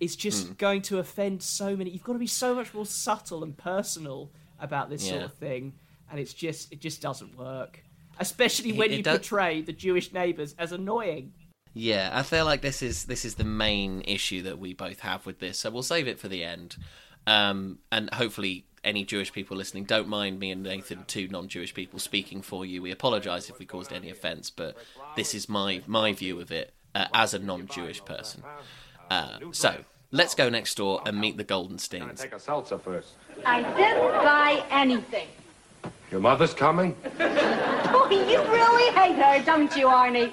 is just Hmm. going to offend so many. You've got to be so much more subtle and personal about this sort of thing, and it's just it just doesn't work. Especially when it you does- portray the Jewish neighbours as annoying. Yeah, I feel like this is this is the main issue that we both have with this. So we'll save it for the end, um, and hopefully any Jewish people listening don't mind me and Nathan, two non-Jewish people, speaking for you. We apologise if we caused any offence, but this is my my view of it uh, as a non-Jewish person. Uh, so let's go next door and meet the Goldensteins. Take a seltzer first. I didn't buy anything. Your mother's coming? Oh, you really hate her, don't you, Arnie?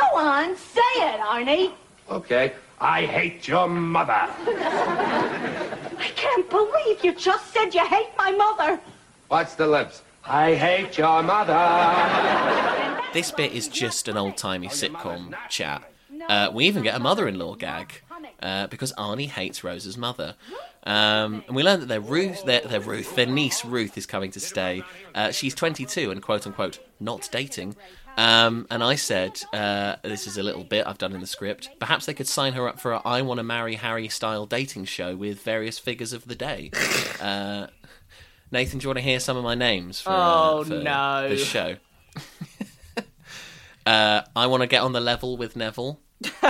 Go on, say it, Arnie. Okay. I hate your mother. I can't believe you just said you hate my mother. Watch the lips. I hate your mother. This bit is just an old-timey sitcom chat. Uh, we even get a mother-in-law gag uh, because Arnie hates Rose's mother. Um, and we learn that their Ruth, their, their Ruth, their niece Ruth is coming to stay. Uh, she's 22 and quote unquote not dating. Um, and I said, uh, this is a little bit I've done in the script. Perhaps they could sign her up for a "I Want to Marry Harry" style dating show with various figures of the day. Uh, Nathan, do you want to hear some of my names for, uh, Oh, for no. this show? uh, I want to get on the level with Neville.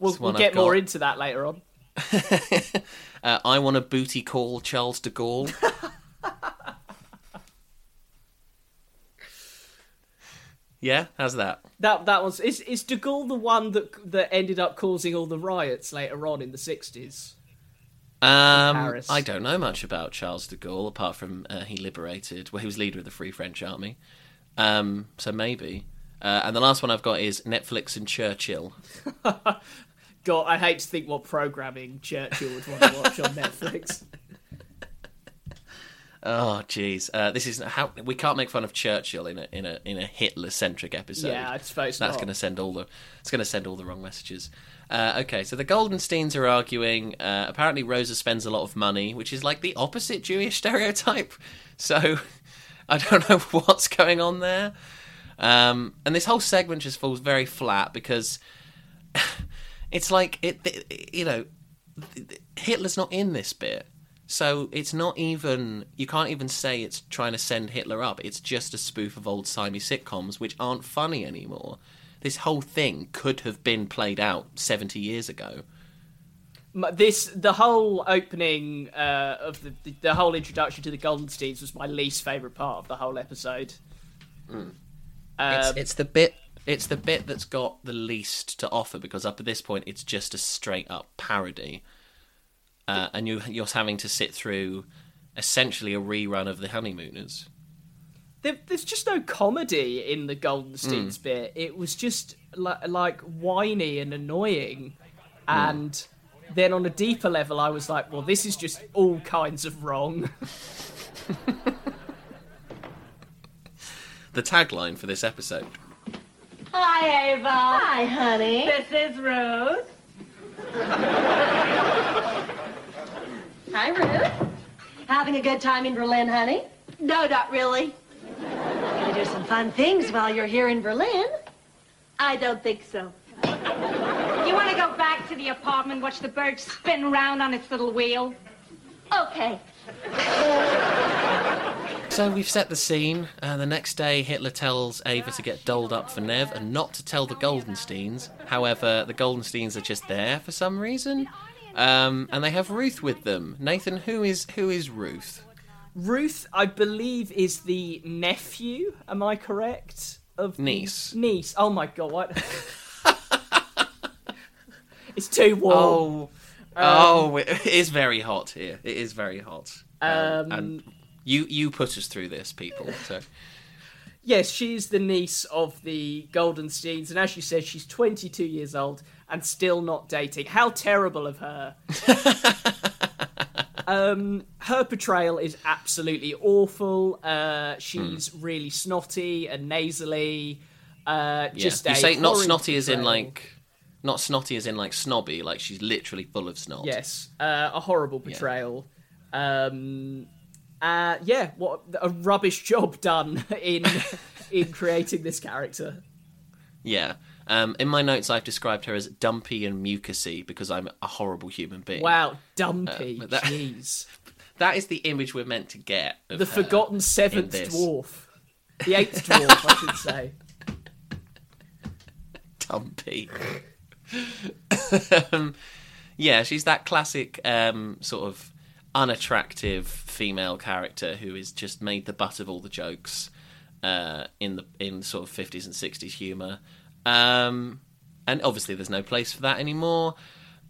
We'll, we'll get more into that later on. Uh, I want to booty call Charles de Gaulle. Yeah, how's that? That that was is is De Gaulle the one that that ended up causing all the riots later on in the sixties? Um. I don't know much about Charles de Gaulle apart from uh, he liberated. Well, he was leader of the Free French Army. Um, so maybe. Uh, and the last one I've got is Netflix and Churchill. God, I hate to think what programming Churchill would want to watch on Netflix. Oh, jeez. Uh, this is how we can't make fun of Churchill in a in a in a Hitler centric episode. Yeah, I suppose that's going to send all the it's going to send all the wrong messages. Uh, okay, so the Goldensteins are arguing. Uh, apparently, Rosa spends a lot of money, which is like the opposite Jewish stereotype. So I don't know what's going on there. Um, and this whole segment just falls very flat because it's like it, it you know Hitler's not in this bit. So it's not even you can't even say it's trying to send Hitler up. It's just a spoof of old timey sitcoms which aren't funny anymore. This whole thing could have been played out 70 years ago. This the whole opening uh, of the, the the whole introduction to the Goldensteins was my least favorite part of the whole episode. It's, Um, it's the bit it's the bit that's got the least to offer because up at this point it's just a straight up parody. Uh, and you you're having to sit through essentially a rerun of the honeymooners. there, there's just no comedy in the Goldensteins Hmm. bit. It was just li- like whiny and annoying, Hmm. and then on a deeper level, I was like, well, this is just all kinds of wrong. The tagline for this episode. Hi, Ava. Hi, honey. This is Rose. Hi, Ruth. Having a good time in Berlin, honey? No, not really. Gonna do some fun things while you're here in Berlin. I don't think so. You want to go back to the apartment watch the bird spin around on its little wheel? Okay. So we've set the scene. Uh, the next day, Hitler tells Ava to get dolled up for Nev and not to tell the Goldensteins. However, the Goldensteins are just there for some reason, um, and they have Ruth with them. Nathan, who is who is Ruth? Ruth, I believe, is the nephew. Am I correct? Of Niece. Niece. Oh my god! What? it's too warm. Oh, oh, it is very hot here. It is very hot. Um, and you you put us through this, people. So Yes, she's the niece of the Goldensteins, and as you said, she's 22 years old and still not dating. How terrible of her! um, her portrayal is absolutely awful. Uh, she's really snotty and nasally. Uh, yeah. just you say not snotty as in like not snotty as in like snobby. Like she's literally full of snot. Yes, uh, a horrible portrayal. Um, uh, yeah, what a rubbish job done in in creating this character. Yeah. Um, in my notes, I've described her as dumpy and mucusy because I'm a horrible human being. Wow, dumpy. Uh, that- Jeez. That is the image we're meant to get. Of the forgotten seventh dwarf. The eighth dwarf, I should say. Dumpy. um, yeah, she's that classic um, sort of unattractive female character who is just made the butt of all the jokes uh, in the in sort of fifties and sixties humour. Um, and obviously, there's no place for that anymore.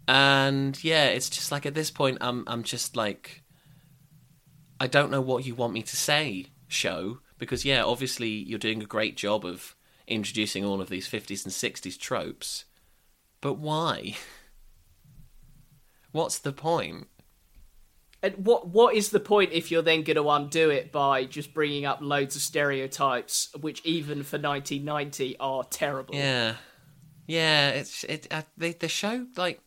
And yeah, it's just like at this point, I'm I'm just like, I don't know what you want me to say, show, because yeah, obviously you're doing a great job of introducing all of these 50s and 60s tropes, but why? What's the point? And what what is the point if you're then going to undo it by just bringing up loads of stereotypes, which even for 1990 are terrible? Yeah, yeah. It's it. Uh, the the show like,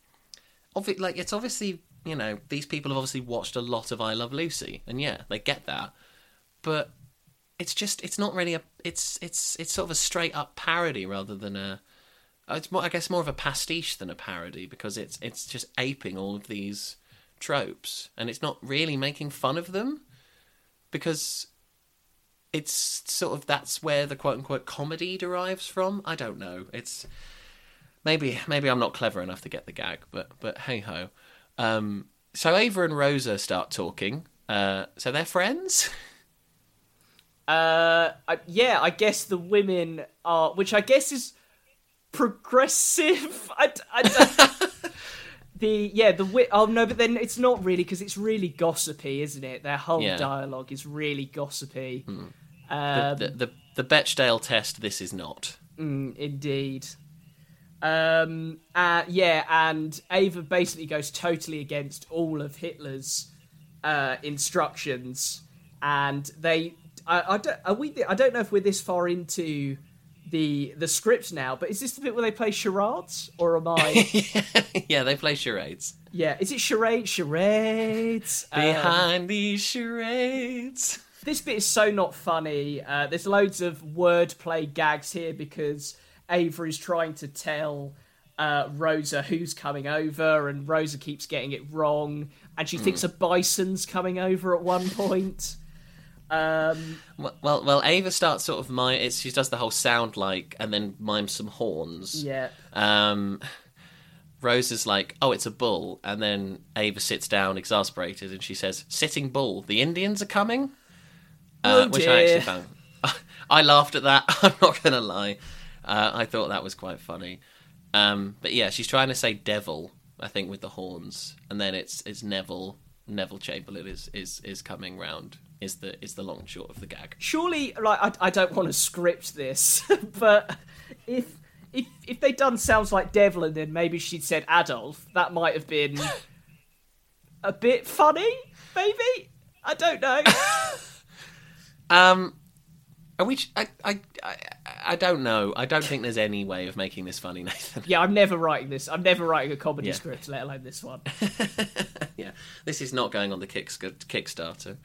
obvi- like it's obviously you know these people have obviously watched a lot of I Love Lucy, and yeah, they get that, but it's just it's not really a it's it's it's sort of a straight up parody rather than a. It's more, I guess, more of a pastiche than a parody because it's it's just aping all of these tropes, and it's not really making fun of them because it's sort of that's where the quote unquote comedy derives from. I don't know. It's maybe maybe I'm not clever enough to get the gag, but but hey ho. Um, so Ava and Rosa start talking. Uh, so they're friends. Uh, I, yeah, I guess the women are, which I guess is progressive. I, I the yeah the wi- oh no, but then it's not really because it's really gossipy, isn't it? Their whole Yeah. dialogue is really gossipy. The, Um, the, the the test. This is not. Mm, indeed. Um, uh, yeah, and Ava basically goes totally against all of Hitler's uh, instructions, and they. I, I don't. Are we? I don't know if we're this far into the the script now, but is this the bit where they play charades, or am I? yeah, they play charades. yeah, is it charades? Charades. Um, Behind these charades. this bit is so not funny. Uh, there's loads of wordplay gags here because Ava is trying to tell uh, Rosa who's coming over, and Rosa keeps getting it wrong, and she thinks a bison's coming over at one point. Um, Well, well, well, Ava starts sort of mime. It's, she does the whole sound like, and then mimes some horns. yeah, Um, Rose is like, "Oh, it's a bull," and then Ava sits down, exasperated, and she says, "Sitting bull, the Indians are coming," uh, Oh, which I actually found. I laughed at that. I'm not gonna lie. Uh, I thought that was quite funny. Um, but yeah, she's trying to say devil, I think, with the horns, and then it's it's Neville. Neville Chamberlain is is is coming round. Is the is the long and short of the gag. surely, like I, I don't want to script this, but if if if they'd done sounds like Devlin, then maybe she'd said Adolf, that might have been a bit funny. Maybe I don't know. Um, we? I, I, I, I don't know. I don't think there's any way of making this funny, Nathan. yeah, I'm never writing this. I'm never writing a comedy Yeah. script, let alone this one. yeah, this is not going on the kick, Kickstarter.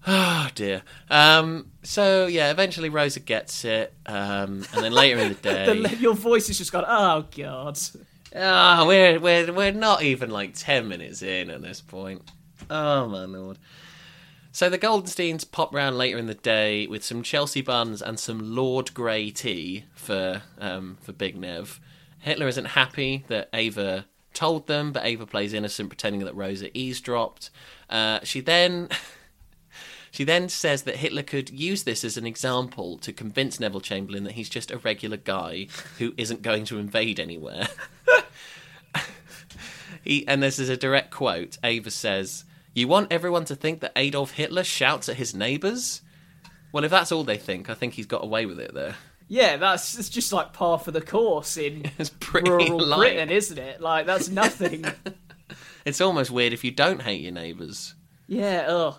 Oh dear. Um, so yeah, eventually Rosa gets it, um, and then later in the day, The, your voice has just gone. Oh god. Ah, we're we're we're not even like ten minutes in at this point. Oh my lord. So the Goldensteins pop round later in the day with some Chelsea buns and some Lord Grey tea for um, for Big Nev. Hitler isn't happy that Ava told them, but Ava plays innocent, pretending that Rosa eavesdropped. Uh, she then she then says that Hitler could use this as an example to convince Neville Chamberlain that he's just a regular guy who isn't going to invade anywhere. he and this is a direct quote. Ava says, "You want everyone to think that Adolf Hitler shouts at his neighbours? Well, if that's all they think, I think he's got away with it there. Yeah, that's it's just like par for the course in pretty rural light. Britain, isn't it? Like that's nothing. It's almost weird if you don't hate your neighbours. yeah. Oh,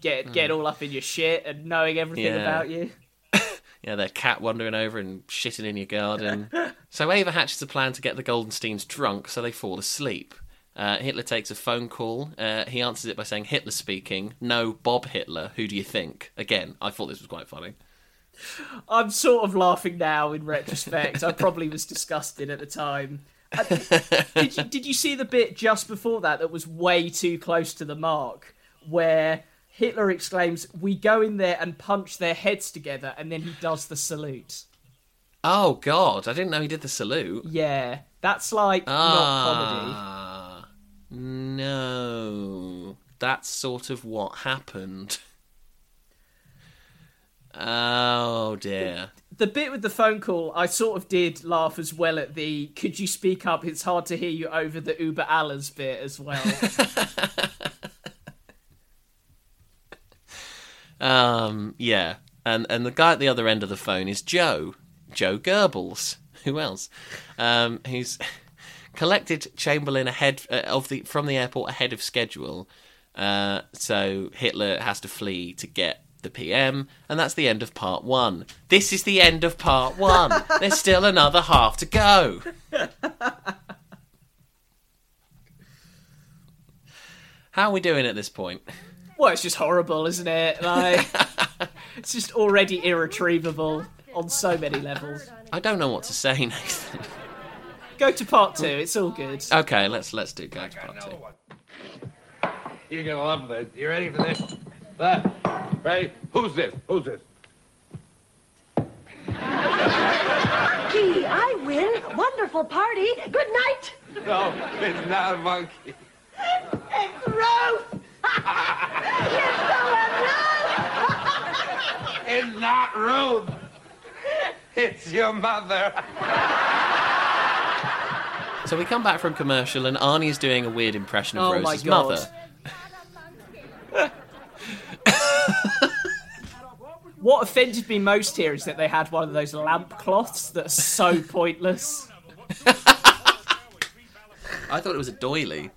get get all up in your shit and knowing everything Hmm. Yeah. about you. Yeah, their cat wandering over and shitting in your garden. so Ava hatches a plan to get the Goldensteins drunk so they fall asleep. Uh, Hitler takes a phone call. Uh, he answers it by saying, Hitler speaking. No, Bob Hitler. Who do you think? Again, I thought this was quite funny. I'm sort of laughing now in retrospect. I probably was disgusted at the time. Did you did you see the bit just before that that was way too close to the mark where Hitler exclaims, "We go in there and punch their heads together," and then he does the salute. Oh, God. I didn't know he did the salute. Yeah, that's like not comedy. Ah, no. That's sort of what happened. Oh, dear. The bit with the phone call, I sort of did laugh as well at the "Could you speak up? It's hard to hear you over the Über Alles" bit as well. Um, yeah, and and the guy at the other end of the phone is Joe, Joe Goebbels. Who else? Um, who's collected Chamberlain ahead uh, of the from the airport ahead of schedule. Uh, so Hitler has to flee to get the PM, and that's the end of part one. This is the end of part one. There's still another half to go. How are we doing at this point? Well, it's just horrible, isn't it? Like, it's just already irretrievable on so many levels. I don't know what to say, Nathan. Go to part two. It's all good. Okay, let's let's do go to part two. You're gonna love this. You ready for this? That, Ready? Who's this? Who's this? Gee, I win. Wonderful party. Good night. No, it's not a monkey. It's Ruth. You're so It's not Ruth. It's your mother. So we come back from commercial, and Arnie's doing a weird impression of Oh my Rose's God. mother. What offended me most here is that they had one of those lamp cloths that are so pointless. I thought it was a doily.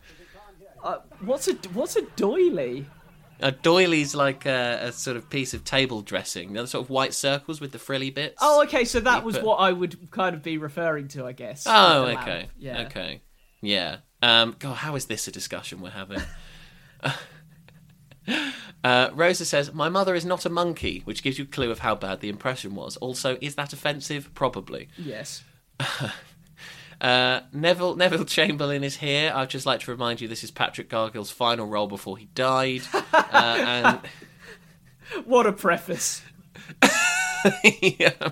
Uh, what's a what's a doily? A doily's like a, a sort of piece of table dressing. You know, the sort of white circles with the frilly bits. Oh, okay, so that You was put- what I would kind of be referring to, I guess. Oh, lamp. okay. Yeah. Okay. Yeah. Um, God, how is this a discussion we're having? uh, Rosa says, My mother is not a monkey, which gives you a clue of how bad the impression was. Also, is that offensive? Probably. Yes. Uh, Neville Neville Chamberlain is here. I'd just like to remind you this is Patrick Cargill's final role before he died. Uh, What a preface. yeah.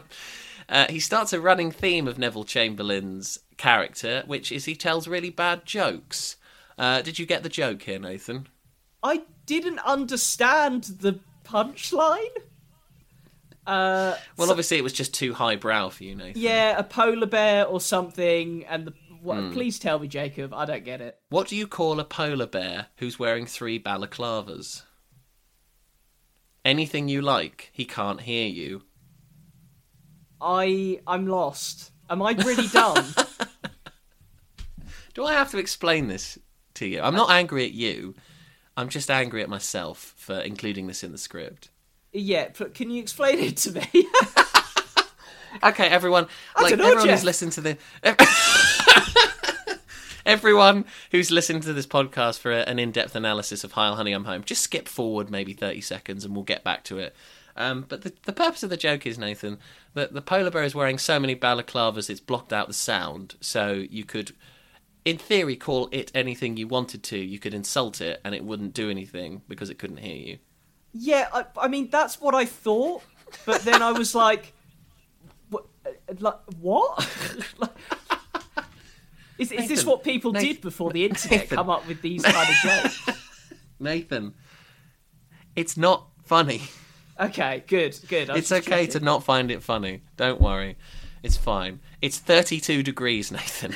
uh, he starts a running theme of Neville Chamberlain's character, which is he tells really bad jokes. Uh, did you get the joke here, Nathan? I didn't understand the punchline. Uh, Well, so- obviously it was just too highbrow for you, Nathan. yeah, a polar bear or something, and the. What, Hmm. Please tell me, Jacob. I don't get it. What do you call a polar bear who's wearing three balaclavas? Anything you like. He can't hear you. I I'm lost. Am I really done? Do I have to explain this to you? I'm not angry at you. I'm just angry at myself for including this in the script. Yeah, but can you explain it to me? Okay, everyone. I like dunno, everyone Jeff. who's listened to the. everyone who's listened to this podcast for an in-depth analysis of Heil Honey I'm Home, just skip forward maybe 30 seconds and we'll get back to it. Um, but the, the purpose of the joke is, Nathan, that the polar bear is wearing so many balaclavas it's blocked out the sound. So you could, in theory, call it anything you wanted to. You could insult it and it wouldn't do anything because it couldn't hear you. Yeah, I, I mean that's what I thought, but then I was like, what? uh, Like, what? Like, is, is this what people Nathan, did before the internet Nathan. come up with these kind of jokes? Nathan, it's not funny. Okay, good, good. I It's okay checking. to not find it funny. Don't worry. It's fine. It's 32 degrees, Nathan.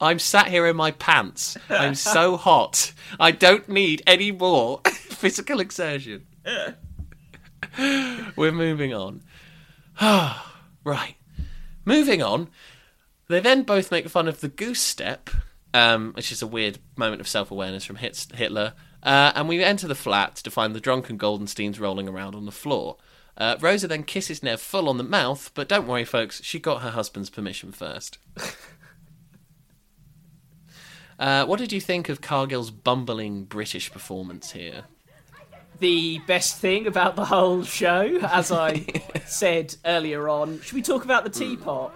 I'm sat here in my pants. I'm so hot. I don't need any more physical exertion. We're moving on. right. Moving on. They then both make fun of the goose step, um, which is a weird moment of self awareness from Hitler. Uh, and we enter the flat to find the drunken Goldensteins rolling around on the floor. Uh, Rosa then kisses Nev full on the mouth, but don't worry, folks, she got her husband's permission first. uh, what did you think of Cargill's bumbling British performance here? the best thing about the whole show, as I said earlier on. Should we talk about the teapot?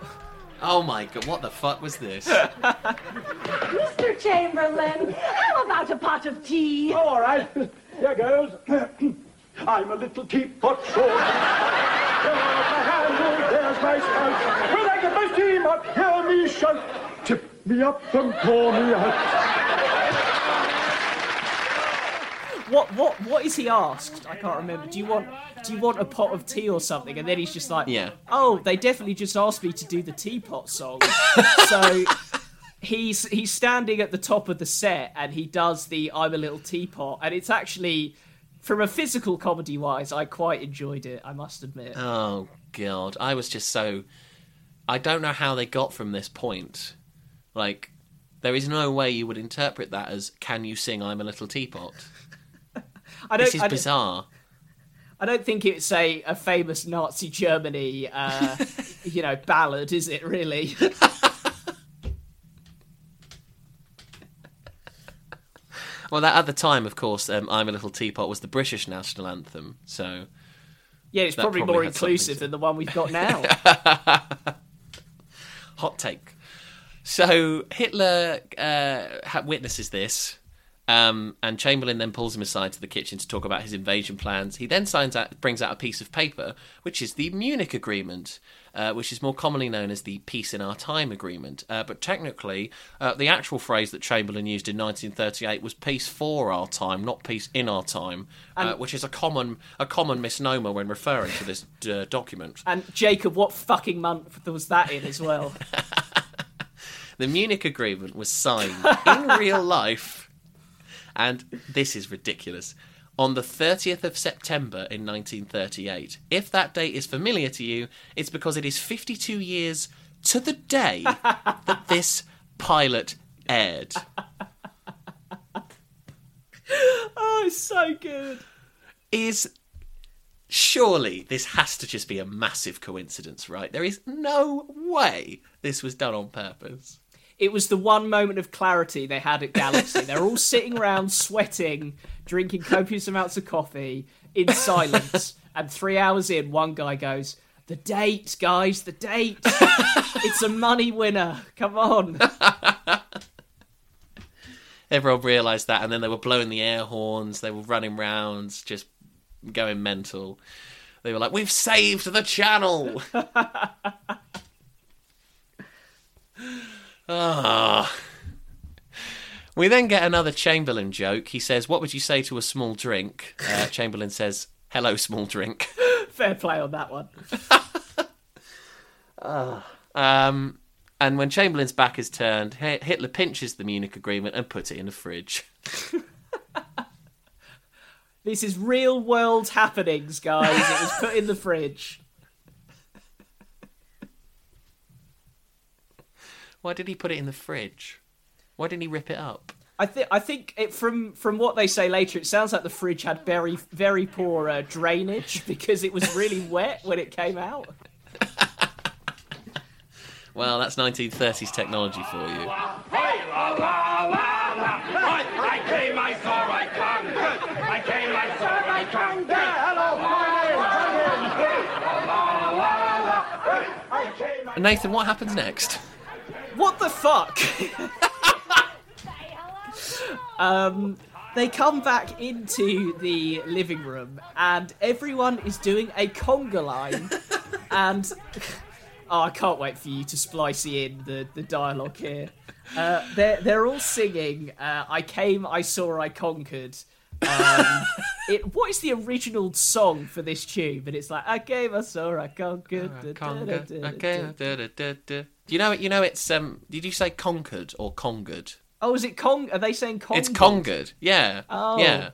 Oh my god, what the fuck was this? Mr. Chamberlain, how about a pot of tea? All right. Here goes. I'm a little teapot short. Here's my handle, oh, there's my spout. When I get my steam up, hear me shout. Tip me up and pour me out. What what what is he asked? I can't remember. Do you want do you want a pot of tea or something? And then he's just like, Yeah. Oh, they definitely just asked me to do the teapot song. so he's he's standing at the top of the set and he does the I'm a little teapot, and it's actually from a physical comedy wise, I quite enjoyed it. I must admit. Oh god, I was just so. I don't know how they got from this point. Like, there is no way you would interpret that as "Can you sing I'm a little teapot?" I don't. This is I bizarre. I don't think it's a, a famous Nazi Germany, uh, you know, ballad, is it? Really? Well, that at the time, of course, um, "I'm a Little Teapot" was the British national anthem. So, Yeah, it's probably, probably more inclusive to- than the one we've got now. hot take. So Hitler uh, witnesses this, um, and Chamberlain then pulls him aside to the kitchen to talk about his invasion plans. He then signs out, brings out a piece of paper, which is the Munich Agreement, uh, which is more commonly known as the Peace in Our Time Agreement. Uh, but technically, uh, the actual phrase that Chamberlain used in 1938 was "peace for our time," not "peace in our time," uh, which is a common a common misnomer when referring to this uh, document. and Jacob, what fucking month was that in as well? The Munich Agreement was signed in real life, and this is ridiculous, on the 30th of September in 1938. If that date is familiar to you, it's because it is 52 years to the day that this pilot aired. oh, it's so good. Is surely this has to just be a massive coincidence, right? There is no way this was done on purpose. It was the one moment of clarity they had at Galaxy. They're all sitting around sweating, drinking copious amounts of coffee in silence. and three hours in, one guy goes, The date, guys, the date. it's a money winner. Come on. Everyone realised that, and then they were blowing the air horns. They were running rounds, just going mental. They were like, "We've saved the channel." Ah. We then get another Chamberlain joke. He says, "What would you say to a small drink?" Uh, Chamberlain says, "Hello, small drink." Fair play on that one. Um, and when Chamberlain's back is turned, Hitler pinches the Munich Agreement and puts it in the fridge. This is real world happenings, guys. It was put in the fridge. Why did he put it in the fridge? Why didn't he rip it up? I think I think it from from what they say later, it sounds like the fridge had very very poor uh, drainage because it was really wet when it came out. Well, that's 1930s technology for you. Hey, la la la la! I, I came, I saw, I conquered. I came, I saw, I conquered. Hello, my name. Nathan, what happens next? What the fuck? um, they come back into the living room, and everyone is doing a conga line, and oh, I can't wait for you to splice in the the dialogue here. Uh, they're they're all singing. Uh, I came, I saw, I conquered. Um, it, what is the original song for this tune? But it's like I came, I saw, I conquered. da, da, da, You know, you know, it's um. Did you say conquered or conquered? Oh, is it Cong? Are they saying Cong? It's conquered. Yeah. Oh. Yeah.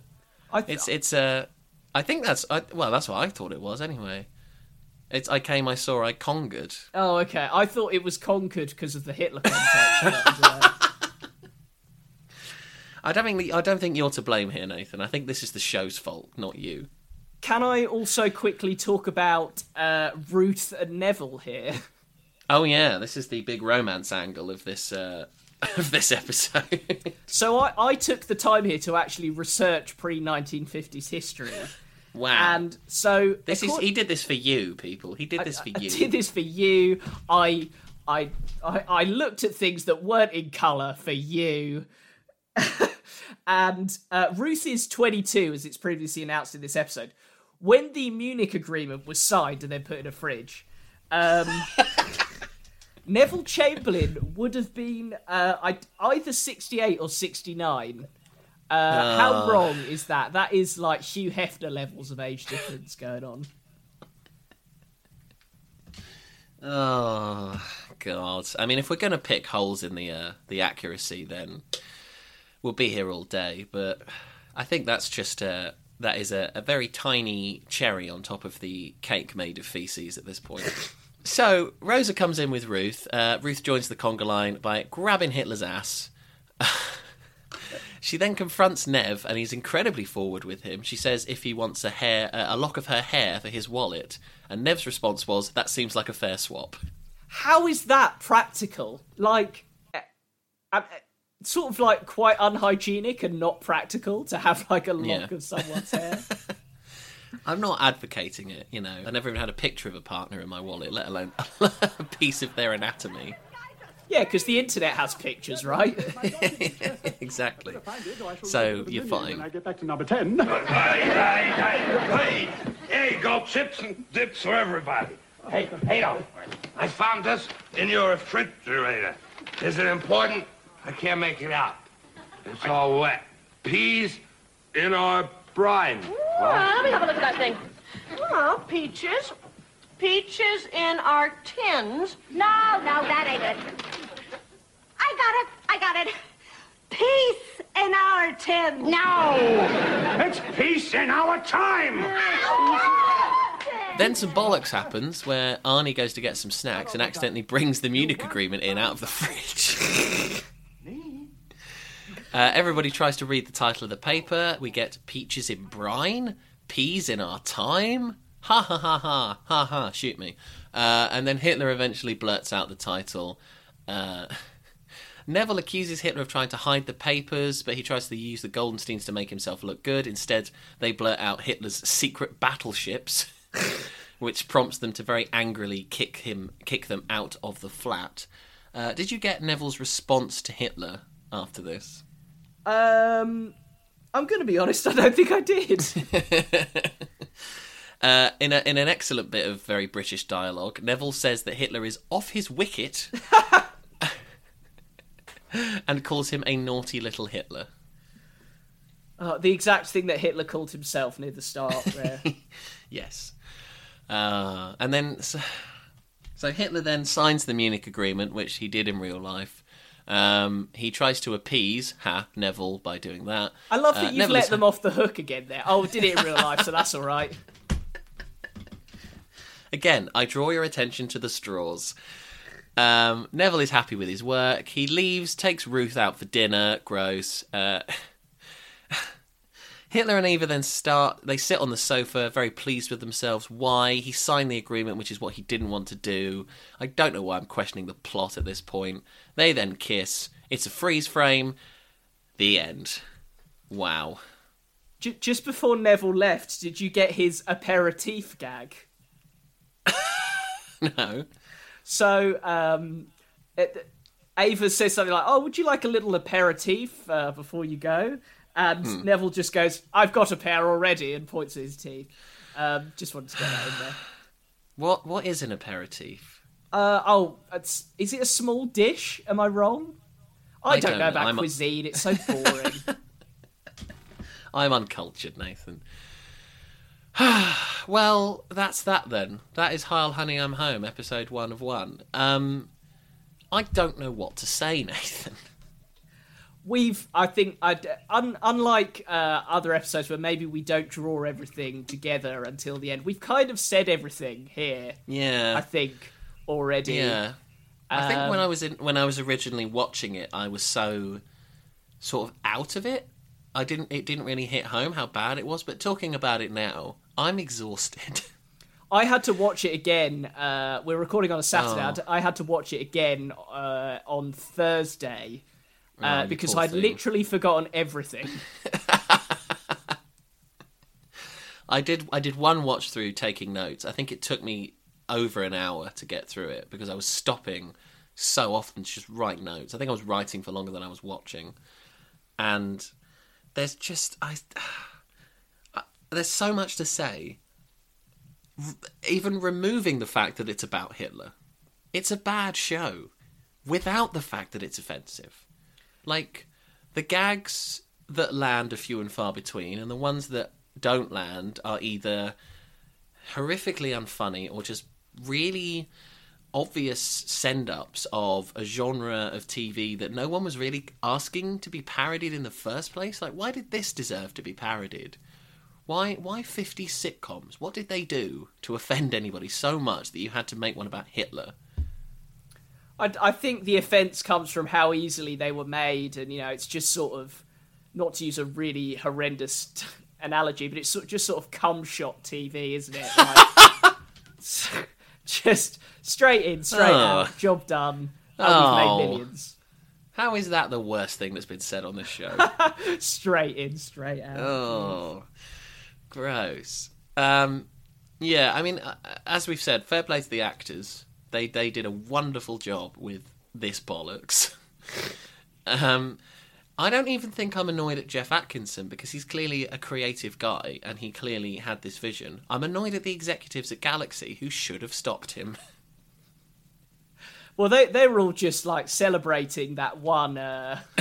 I th- It's it's uh. I think that's I, well. That's what I thought it was anyway. It's I came, I saw, I conquered. Oh, okay. I thought it was conquered because of the Hitler context. Uh, I don't think I don't think you're to blame here, Nathan. I think this is the show's fault, not you. Can I also quickly talk about uh, Ruth and Neville here? Oh yeah, this is the big romance angle of this uh, of this episode. So I, I took the time here to actually research pre 1950s history. wow. And so this is he did this for you, people. He did this for I you. did this for you. I, I, I, I looked at things that weren't in colour for you. and uh, Ruth is 22, as it's previously announced in this episode. When the Munich Agreement was signed and then put in a fridge, um, Neville Chamberlain would have been uh, either 68 or 69. Uh, How Ah. wrong is that? That is like Hugh Hefner levels of age difference going on. Oh God! I mean, if we're going to pick holes in the uh, the accuracy, then we'll be here all day. But I think that's just a that is a, a very tiny cherry on top of the cake made of feces at this point. So Rosa comes in with Ruth. Uh, Ruth joins the conga line by grabbing Hitler's ass. She then confronts Nev, and he's incredibly forward with him. She says if he wants a hair, uh, a lock of her hair for his wallet, and Nev's response was, "That seems like a fair swap." How is that practical? Like, uh, uh, sort of like quite unhygienic and not practical to have like a lock Yeah. of someone's hair. I'm not advocating it, you know. I never even had a picture of a partner in my wallet, let alone a piece of their anatomy. yeah, because the internet has pictures, right? exactly. So you're When fine. I get back to number 10. Hey, hey, hey, hey! Here you go, chips and dips for everybody. Hey, hey, no. I found this in your refrigerator. Is it important? I can't make it out. It's all wet. Peas in our brine. Let me have a look at that thing. Oh, peaches. Peaches in our tins. No, no, that ain't it. I got it. I got it. Peace in our tins. No. It's peace in our time. Then some bollocks happens where Arnie goes to get some snacks and accidentally brings the Munich agreement in out of the fridge. uh, everybody tries to read the title of the paper. We get peaches in brine, peas in our time. Ha ha ha ha ha ha! Shoot me. Uh, and then Hitler eventually blurts out the title. Uh, Neville accuses Hitler of trying to hide the papers, but he tries to use the Goldensteins to make himself look good. Instead, they blurt out Hitler's secret battleships, which prompts them to very angrily kick him, kick them out of the flat. Uh, did you get Neville's response to Hitler after this? Um, I'm going to be honest. I don't think I did. Uh, in, a, in an excellent bit of very British dialogue, Neville says that Hitler is off his wicket and calls him a naughty little Hitler. Uh, the exact thing that Hitler called himself near the start there. Yes. Uh, and then, so, so Hitler then signs the Munich Agreement, which he did in real life. Um, he tries to appease Ha Neville by doing that. I love that Uh, you've Neville let them off the hook again there. Oh, did it in real life, so that's all right. Again, I draw your attention to the straws. Um, Neville is happy with his work. He leaves, takes Ruth out for dinner. Gross. Uh, Hitler and Eva then start. They sit on the sofa, very pleased with themselves. Why? He signed the agreement, which is what he didn't want to do. I don't know why I'm questioning the plot at this point. They then kiss. It's a freeze frame. The end. Wow. J- just before Neville left, did you get his aperitif gag? no. So, um, it, Ava says something like, "Oh, would you like a little aperitif uh, before you go?" And Hmm. Neville just goes, "I've got a pair already," and points at his teeth. Um, just wanted to get that in there. What What is an aperitif? Uh, oh, it's, is it a small dish? Am I wrong? I, I don't, don't know about I'm cuisine. It's so boring. I'm uncultured, Nathan. well, that's that then. That is Heil Honey I'm Home, episode one of one. Um, I don't know what to say, Nathan. We've, I think, I, un, unlike uh, other episodes where maybe we don't draw everything together until the end, we've kind of said everything here. Yeah. I think already. Yeah. I think when Um, I was in, when I was originally watching it, I was so sort of out of it. I didn't. It didn't really hit home how bad it was. But talking about it now, I'm exhausted. I had to watch it again. Uh, we're recording on a Saturday. I Oh. had to- I had to watch it again uh, on Thursday Oh, uh, you because I'd thing. literally forgotten everything. I did. I did one watch through, taking notes. I think it took me over an hour to get through it because I was stopping so often to just write notes. I think I was writing for longer than I was watching, and there's just I. There's so much to say. Even removing the fact that it's about Hitler, it's a bad show. Without the fact that it's offensive, like the gags that land are few and far between, and the ones that don't land are either horrifically unfunny or just really obvious send ups of a genre of TV that no one was really asking to be parodied in the first place. Like, why did this deserve to be parodied? Why, why 50 sitcoms? What did they do to offend anybody so much that you had to make one about Hitler? I, I think the offence comes from how easily they were made, and you know, it's just sort of not to use a really horrendous analogy, but it's sort just sort of cum shot TV, isn't it? Like, just straight in, straight Oh. out, job done. Oh. we've made millions. How is that the worst thing that's been said on this show? straight in, straight out. Oh, gross. Um, yeah, I mean, uh, as we've said, fair play to the actors. They they did a wonderful job with this bollocks. um, I don't even think I'm annoyed at Geoff Atkinson because he's clearly a creative guy and he clearly had this vision. I'm annoyed at the executives at Galaxy who should have stopped him. Well, they they were all just like celebrating that one uh,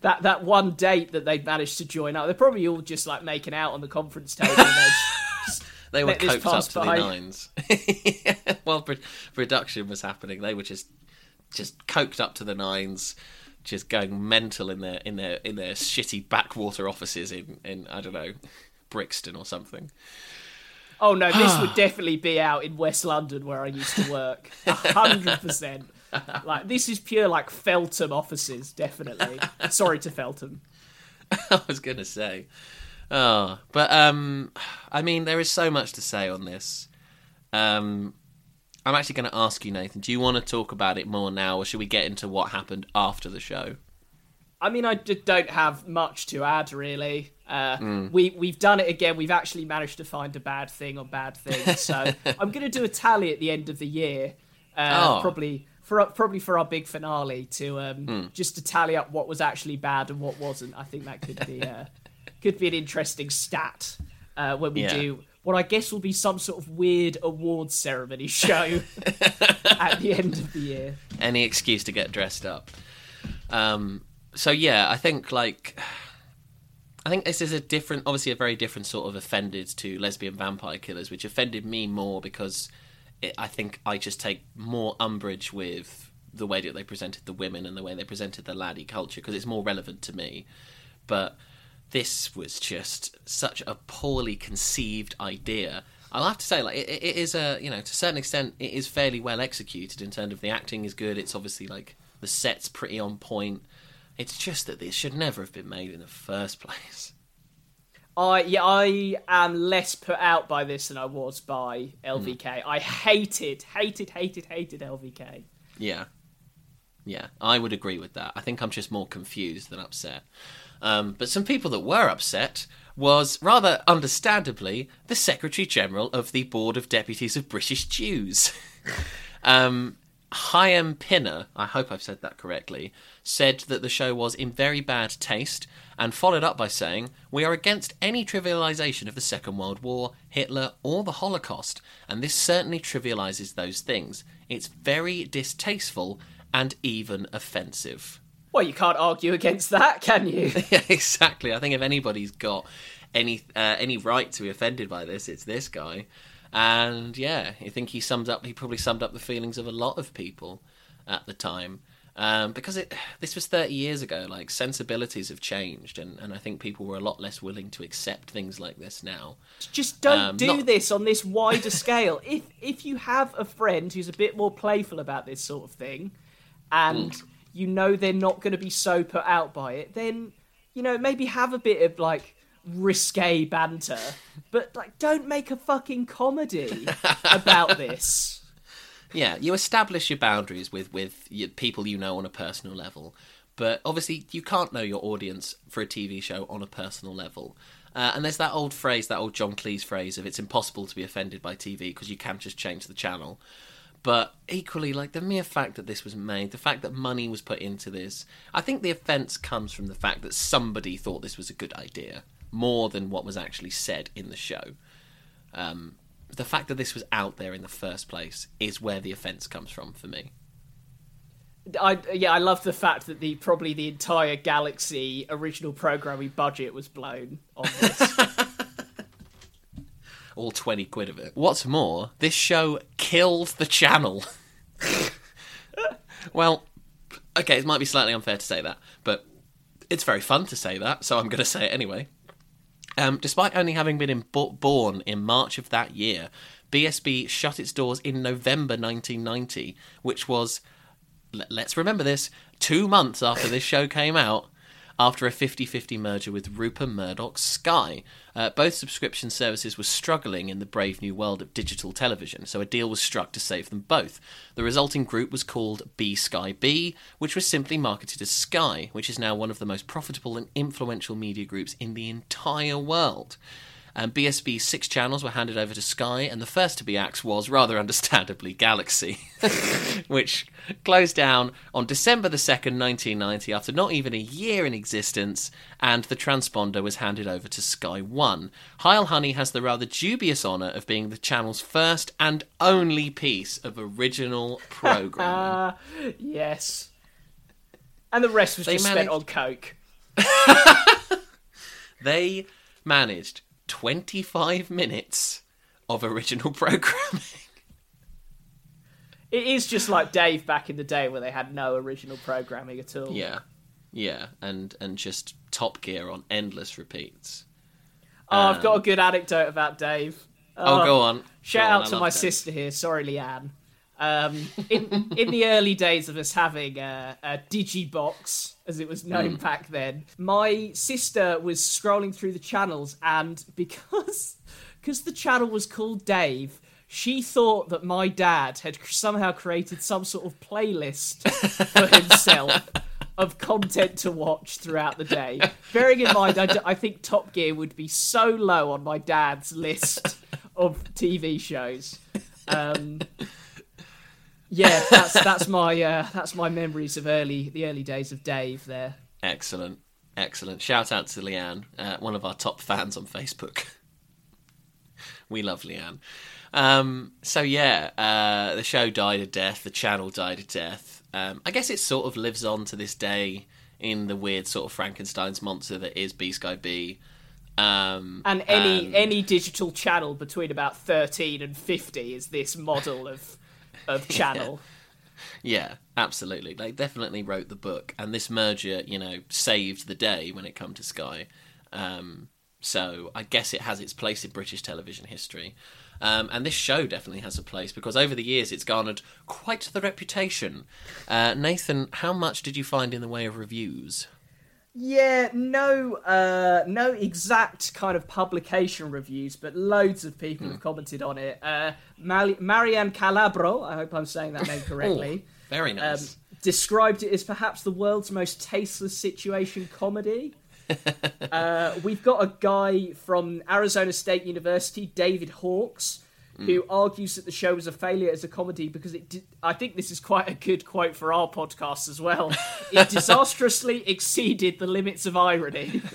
that that one date that they managed to join up. They're probably all just like making out on the conference table. just They were coked up to the by. nines. While pro- production was happening, they were just just coked up to the nines, just going mental in their in their in their shitty backwater offices in in I don't know Brixton or something. Oh no, this would definitely be out in West London where I used to work. A hundred percent. Like this is pure like Feltham offices, definitely. Sorry to Feltham. I was gonna say, oh, but um, I mean, there is so much to say on this. Um, I'm actually going to ask you, Nathan. Do you want to talk about it more now, or should we get into what happened after the show? I mean, I just don't have much to add, really. Uh, Mm. We we've done it again. We've actually managed to find a bad thing on bad things. So I'm going to do a tally at the end of the year, uh, Oh. probably for probably for our big finale to um, Hmm. just to tally up what was actually bad and what wasn't. I think that could be uh, could be an interesting stat uh, when we Yeah. do what I guess will be some sort of weird awards ceremony show at the end of the year. any excuse to get dressed up. Um, so yeah, I think like I think this is a different, obviously a very different sort of offended to lesbian vampire killers, which offended me more because it, I think I just take more umbrage with the way that they presented the women and the way they presented the laddie culture because it's more relevant to me. But this was just such a poorly conceived idea. I'll have to say, like, it, it is a you know to a certain extent, it is fairly well executed in terms of the acting is good. It's obviously like the set's pretty on point. It's just that this should never have been made in the first place. I yeah, I am less put out by this than I was by LVK. Hmm. I hated, hated, hated, hated LVK. Yeah. Yeah, I would agree with that. I think I'm just more confused than upset. Um, but some people that were upset was, rather understandably, the Secretary General of the Board of Deputies of British Jews. um, Hayim Pinner, I hope I've said that correctly, said that the show was in very bad taste and followed up by saying, We are against any trivialisation of the Second World War, Hitler, or the Holocaust, and this certainly trivializes those things. It's very distasteful and even offensive. Well, you can't argue against that, can you? yeah, exactly. I think if anybody's got any uh, any right to be offended by this, it's this guy. And yeah, I think he summed up. He probably summed up the feelings of a lot of people at the time. Um, because it this was 30 years ago like sensibilities have changed and, and i think people were a lot less willing to accept things like this now Just don't Um, do not- this on this wider scale. If if you have a friend who's a bit more playful about this sort of thing, and Mm. You know they're not going to be so put out by it, then you know maybe have a bit of like risque banter, but like don't make a fucking comedy about this. Yeah, you establish your boundaries with with people you know on a personal level, but obviously you can't know your audience for a TV show on a personal level. Uh, and there's that old phrase, that old John Cleese phrase of it's impossible to be offended by TV because you can't just change the channel. But equally, like the mere fact that this was made, the fact that money was put into this, I think the offence comes from the fact that somebody thought this was a good idea more than what was actually said in the show. Um, the fact that this was out there in the first place is where the offence comes from for me. I yeah, I love the fact that the probably the entire Galaxy original programming budget was blown on this. All 20 quid of it. What's more, this show killed the channel. well, okay, it might be slightly unfair to say that, but it's very fun to say that, so I'm going to say it anyway. Um, despite only having been in, bo- born in March of that year, BSB shut its doors in November 1990, which was, let's remember this, two months after this show came out, after a 50 50 merger with Rupert Murdoch's Sky. Uh, both subscription services were struggling in the brave new world of digital television, so a deal was struck to save them both. The resulting group was called B Sky B, which was simply marketed as Sky, which is now one of the most profitable and influential media groups in the entire world. And BSB's six channels were handed over to Sky, and the first to be axed was, rather understandably, Galaxy, which closed down on December the 2nd, 1990, after not even a year in existence, and the transponder was handed over to Sky One. Heil Honey has the rather dubious honour of being the channel's first and only piece of original programming. Ah, yes. And the rest was They just spent on coke. they managed 25 minutes of original programming. It is just like Dave back in the day where they had no original programming at all. Yeah, yeah, and and just Top Gear on endless repeats. Oh, I've got a um, good anecdote about Dave. Oh, go oh, on. Shout Go out I to my Dave. sister here. Sorry, Leanne. Um, in in the early days of us having a, a digibox, as it was known Mm. back then, my sister was scrolling through the channels, and because because the channel was called Dave, she thought that my dad had somehow created some sort of playlist for himself of content to watch throughout the day. Bearing in mind, I, d- I think Top Gear would be so low on my dad's list of TV shows. Um, yeah, that's that's my uh, that's my memories of early the early days of Dave there. Excellent, excellent. Shout out to Leanne, uh, one of our top fans on Facebook. we love Leanne. Um, so yeah, uh, the show died a death. The channel died a death. Um, I guess it sort of lives on to this day in the weird sort of Frankenstein's monster that is B Sky B. Um, And any any digital channel between about thirteen and fifty is this model of of channel. Yeah, absolutely. They definitely wrote the book, and this merger, you know, saved the day when it come to Sky. Um, So I guess it has its place in British television history. Um, and this show definitely has a place because over the years it's garnered quite the reputation. Uh, Nathan, how much did you find in the way of reviews? Yeah, no, uh, no exact kind of publication reviews, but loads of people have commented on it. Uh, Marianne Calabro, I hope I'm saying that name correctly, Very nice. um, nice. described it as perhaps the world's most tasteless situation comedy. uh, we've got a guy from Arizona State University, David Hawkes, who argues that the show was a failure as a comedy because it did. I think this is quite a good quote for our podcast as well. It disastrously exceeded the limits of irony.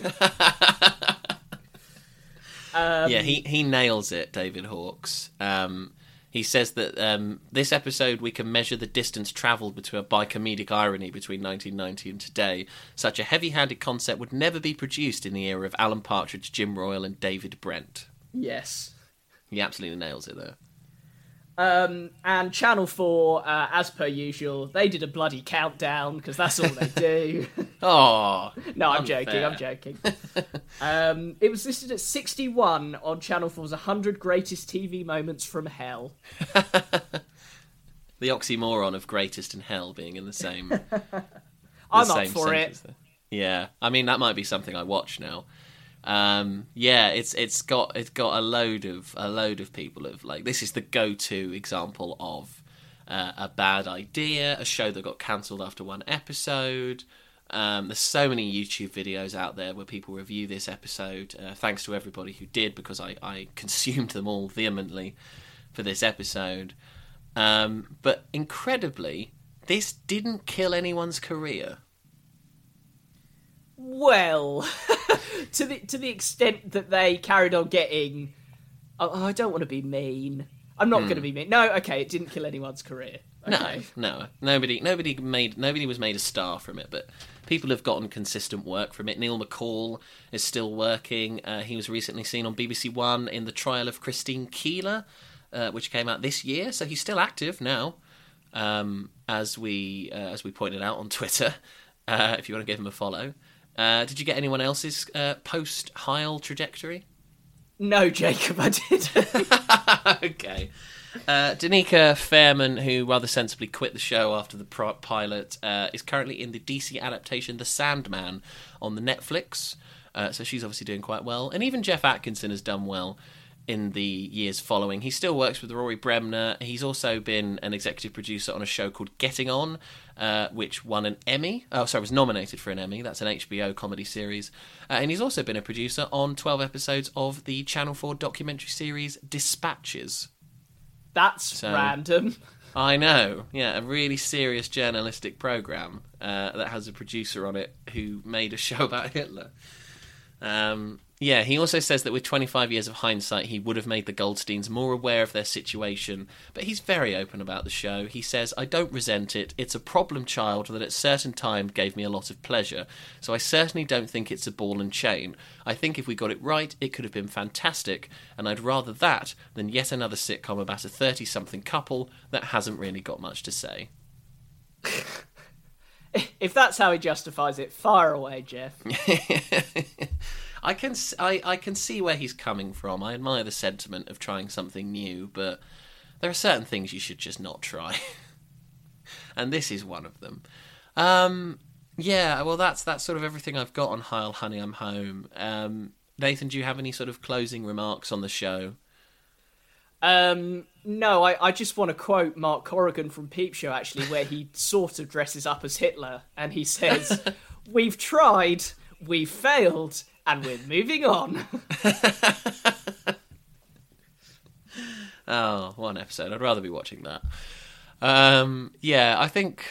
Um, yeah, he, he nails it, David Hawkes. Um, he says that um, this episode we can measure the distance travelled between by comedic irony between 1990 and today. Such a heavy-handed concept would never be produced in the era of Alan Partridge, Jim Royle, and David Brent. Yes. He absolutely nails it there. Um, and Channel 4, uh, as per usual, they did a bloody countdown because that's all they do. Oh, no, I'm unfair. joking, I'm joking. um, it was listed at 61 on Channel 4's 100 Greatest TV Moments from Hell. The oxymoron of greatest and hell being in the same. the I'm up for it. there. Yeah, I mean that might be something I watch now. Um, yeah, it's it's got it's got a load of a load of people of like this is the go-to example of uh, a bad idea, a show that got cancelled after one episode. Um, there's so many YouTube videos out there where people review this episode. Uh, thanks to everybody who did because I, I consumed them all vehemently for this episode. Um, but incredibly, this didn't kill anyone's career. Well, to the to the extent that they carried on getting, oh, I don't want to be mean. I'm not going to be mean. No, okay, it didn't kill anyone's career. Okay. No, no, nobody, nobody made, nobody was made a star from it, but people have gotten consistent work from it. Neil McCaul is still working. Uh, he was recently seen on BBC One in the trial of Christine Keeler, uh, which came out this year, so he's still active now. Um, as we, uh, as we pointed out on Twitter, uh, if you want to give him a follow. Uh, did you get anyone else's uh, post Heil trajectory? No, Jacob, I did. okay. Uh, Denica Fairman, who rather sensibly quit the show after the pro- pilot, uh, is currently in the DC adaptation The Sandman on the Netflix. Uh, so she's obviously doing quite well. And even Geoff Atkinson has done well in the years following. He still works with Rory Bremner. He's also been an executive producer on a show called Getting On, uh, which won an Emmy. Oh, sorry, was nominated for an Emmy. That's an HBO comedy series. Uh, and he's also been a producer on 12 episodes of the Channel 4 documentary series Dispatches. That's So- random. I know, yeah, a really serious journalistic program uh, that has a producer on it who made a show about Hitler. Um, yeah, he also says that with 25 years of hindsight, he would have made the Goldsteins more aware of their situation, but he's very open about the show. He says, I don't resent it. It's a problem child that at certain times gave me a lot of pleasure, so I certainly don't think it's a ball and chain. I think if we got it right, it could have been fantastic, and I'd rather that than yet another sitcom about a 30 something couple that hasn't really got much to say. If that's how he justifies it, fire away, Geoff. I can I, I can see where he's coming from. I admire the sentiment of trying something new, but there are certain things you should just not try, and this is one of them. Um, yeah, well, that's that's sort of everything I've got on Heil Honey I'm Home. Um, Nathan, do you have any sort of closing remarks on the show? Um, no, I, I just want to quote Mark Corrigan from Peep Show, actually, where he sort of dresses up as Hitler, and he says, We've tried, we've failed, and we're moving on. Oh, one episode. I'd rather be watching that. Um, yeah, I think.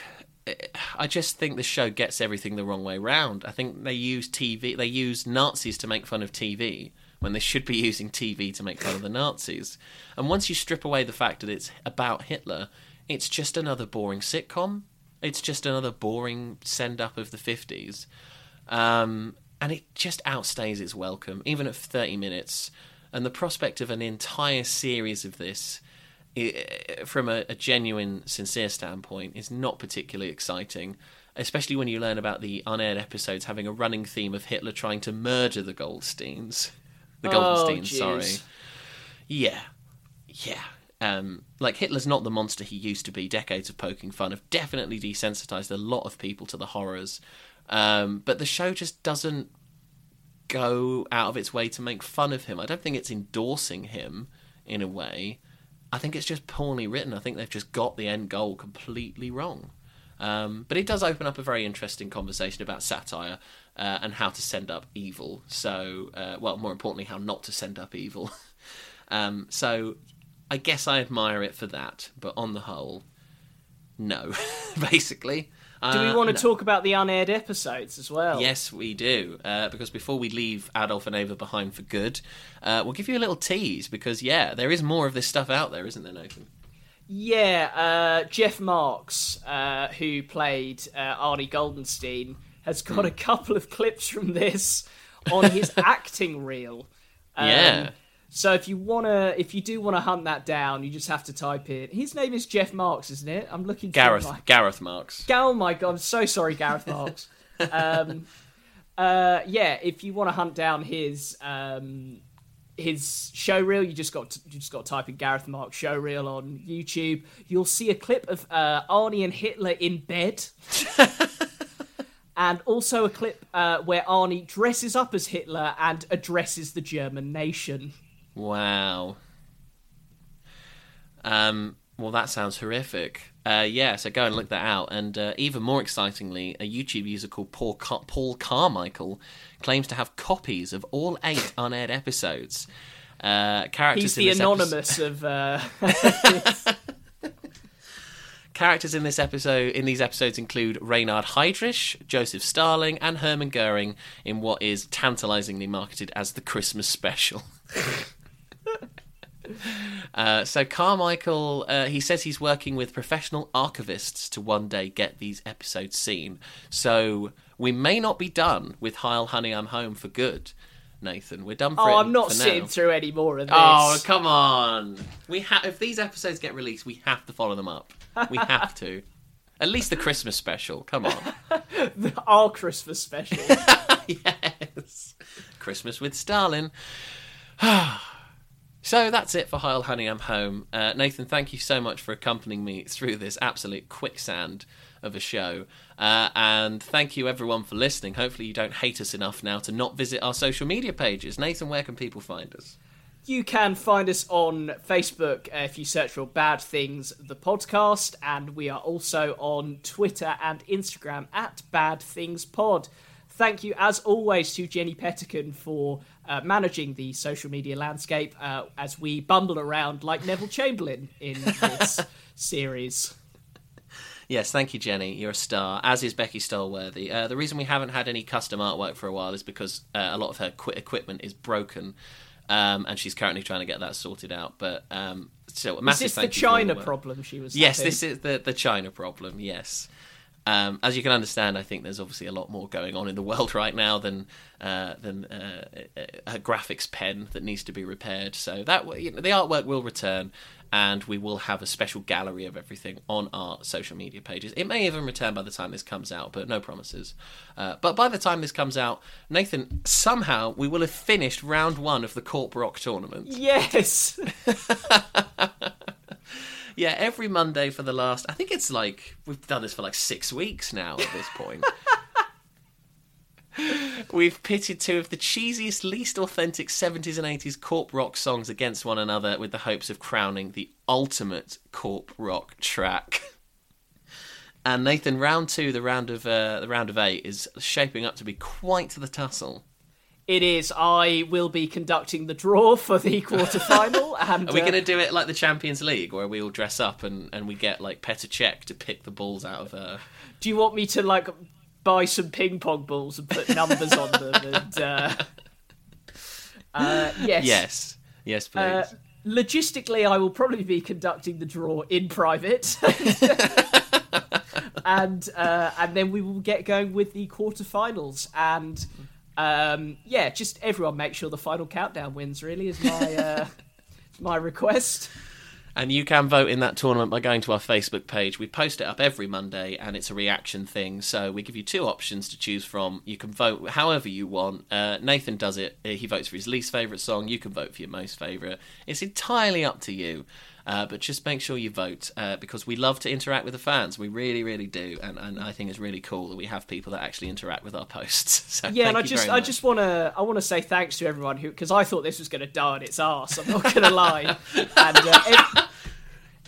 I just think the show gets everything the wrong way round. I think they use TV, they use Nazis to make fun of TV when they should be using TV to make fun of the Nazis. And once you strip away the fact that it's about Hitler, it's just another boring sitcom. It's just another boring send up of the 50s. Um, and it just outstays its welcome, even at 30 minutes. And the prospect of an entire series of this, i- from a, a genuine, sincere standpoint, is not particularly exciting. Especially when you learn about the unaired episodes having a running theme of Hitler trying to murder the Goldsteins. The Oh, sorry. Yeah, yeah. Um, like Hitler's not the monster he used to be. Decades of poking fun have definitely desensitized a lot of people to the horrors. Um, but the show just doesn't go out of its way to make fun of him. I don't think it's endorsing him in a way. I think it's just poorly written. I think they've just got the end goal completely wrong. Um, but it does open up a very interesting conversation about satire uh, and how to send up evil. So, uh, well, more importantly, how not to send up evil. um, so, I guess I admire it for that. But on the whole, no, basically. Do we Uh, want to no. talk about the unaired episodes as well? Yes, we do. Uh, because before we leave Adolf and Ava behind for good, uh, we'll give you a little tease because, yeah, there is more of this stuff out there, isn't there, Nathan? Yeah, uh, Jeff Marks, uh, who played uh, Arnie Goldenstein, has got a couple of clips from this on his acting reel. Um, Yeah. So if you wanna, if you do wanna hunt that down, you just have to type in. His name is Jeff Marks, isn't it? I'm looking. Gareth, my- Gareth Marks. Oh my god, I'm so sorry, Gareth Marks. um, uh, yeah, if you want to hunt down his um, his show reel, you just got to, you just got to type in Gareth Marks show reel on YouTube. You'll see a clip of uh, Arnie and Hitler in bed. And also a clip uh, where Arnie dresses up as Hitler and addresses the German nation. Wow. Um, well, that sounds horrific. Uh, yeah, so go and look that out. And uh, even more excitingly, a YouTube user called Paul, Car- Paul Carmichael claims to have copies of all eight unaired episodes. Uh, characters He's in the anonymous of. Uh, Characters in this episode in these episodes include Reinhard Heydrich, Joseph Stalin, and Hermann Goering in what is tantalizingly marketed as the Christmas special. Uh, so Carmichael, uh, he says he's working with professional archivists to one day get these episodes seen. So we may not be done with Heil Honey I'm Home for good, Nathan. We're done for oh, I'm not sitting now. through any more of this. Oh, come on. We have if these episodes get released, we have to follow them up. We have to. At least the Christmas special. Come on. Our Christmas special. yes. Christmas with Stalin. so that's it for Heil Honey, I'm Home. Uh, Nathan, thank you so much for accompanying me through this absolute quicksand of a show. Uh, and thank you everyone for listening. Hopefully you don't hate us enough now to not visit our social media pages. Nathan, where can people find us? You can find us on Facebook uh, if you search for Bad Things the podcast, and we are also on Twitter and Instagram at Bad Things Pod. Thank you, as always, to Jenny Pettican for uh, managing the social media landscape uh, as we bumble around like Neville Chamberlain in this series. Yes, thank you, Jenny. You're a star, as is Becky Stolworthy. Uh, the reason we haven't had any custom artwork for a while is because uh, a lot of her qu- equipment is broken, um, and she's currently trying to get that sorted out. But um, still, a Is this the China problem she was Yes, having? this is the the China problem. Yes. Um, as you can understand, I think there's obviously a lot more going on in the world right now than uh, than uh, a, graphics pen that needs to be repaired. So that you know, the artwork will return, and we will have a special gallery of everything on our social media pages. It may even return by the time this comes out, but no promises. Uh, but by the time this comes out, Nathan, somehow we will have finished round one of the Corp Rock tournament. Yes! Yeah, every Monday for the last. I think it's like we've done this for like six weeks now at this point. We've pitted two of the cheesiest, least authentic 70s and 80s corp rock songs against one another with the hopes of crowning the ultimate corp rock track. And Nathan, round two, the round of uh, the round of eight, is shaping up to be quite the tussle. It is. I will be conducting the draw for the quarterfinal, and Are we uh, going to do it like the Champions League, where we all dress up and, and we get like Petr Cech to pick the balls out of uh, do you want me to like buy some ping pong balls and put numbers on them? And uh, uh, yes, Yes, yes, please. Uh, logistically, I will probably be conducting the draw in private, and uh, and then we will get going with the quarterfinals. And um, yeah, just everyone make sure the final countdown wins. Really, is my uh, my request. And you can vote in that tournament by going to our Facebook page. We post it up every Monday and it's a reaction thing. So we give you two options to choose from. You can vote however you want. Uh, Nathan does it. He votes for his least favourite song. You can vote for your most favourite. It's entirely up to you. Uh, but just make sure you vote uh, because we love to interact with the fans. We really, really do. And, and I think it's really cool that we have people that actually interact with our posts. So Yeah, and I just I just want to I want to say thanks to everyone who because I thought this was going to die on its arse. I'm not going to lie. And uh,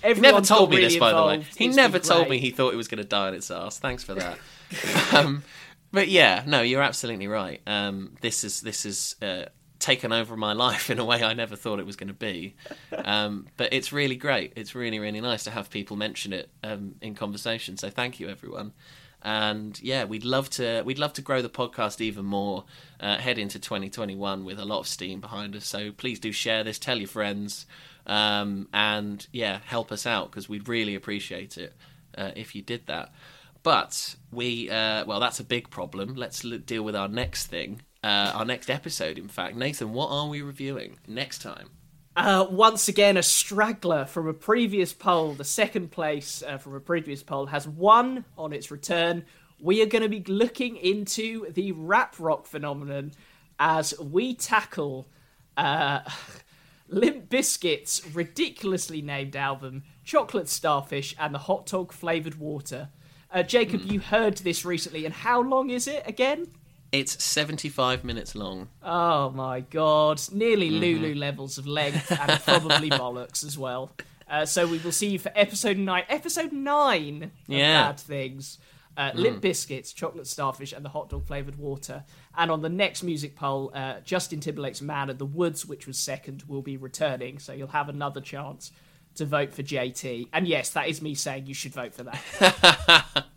ev- never told me this, really by the way. He never told me he thought it was going to die on its ass. Thanks for that. um, but yeah, no, you're absolutely right. Um, this is this is uh, taken over my life in a way I never thought it was going to be. Um, but it's really great. It's really really nice to have people mention it um, in conversation. So thank you, everyone. And yeah, we'd love to we'd love to grow the podcast even more. Uh, head into 2021 with a lot of steam behind us. So please do share this, tell your friends, um, and yeah, help us out because we'd really appreciate it uh, if you did that. But we, uh, well, that's a big problem. Let's deal with our next thing, uh, our next episode. In fact, Nathan, what are we reviewing next time? Uh, once again, a straggler from a previous poll, the second place uh, from a previous poll, has won on its return. We are going to be looking into the rap rock phenomenon as we tackle uh, Limp Bizkit's ridiculously named album, Chocolate Starfish, and the hot dog flavored water. Uh, Jacob, you heard this recently, and how long is it again? It's 75 minutes long. Oh my god. Nearly Mhm. Lulu levels of length and probably bollocks as well. Uh, so we will see you for episode 9. Episode 9 of Yeah. Bad Things. Uh, Mm. Limp Bizkits, Chocolate Starfish, and the Hot Dog Flavoured Water. And on the next music poll, uh, Justin Timberlake's Man of the Woods, which was second, will be returning. So you'll have another chance to vote for JT. And yes, that is me saying you should vote for that.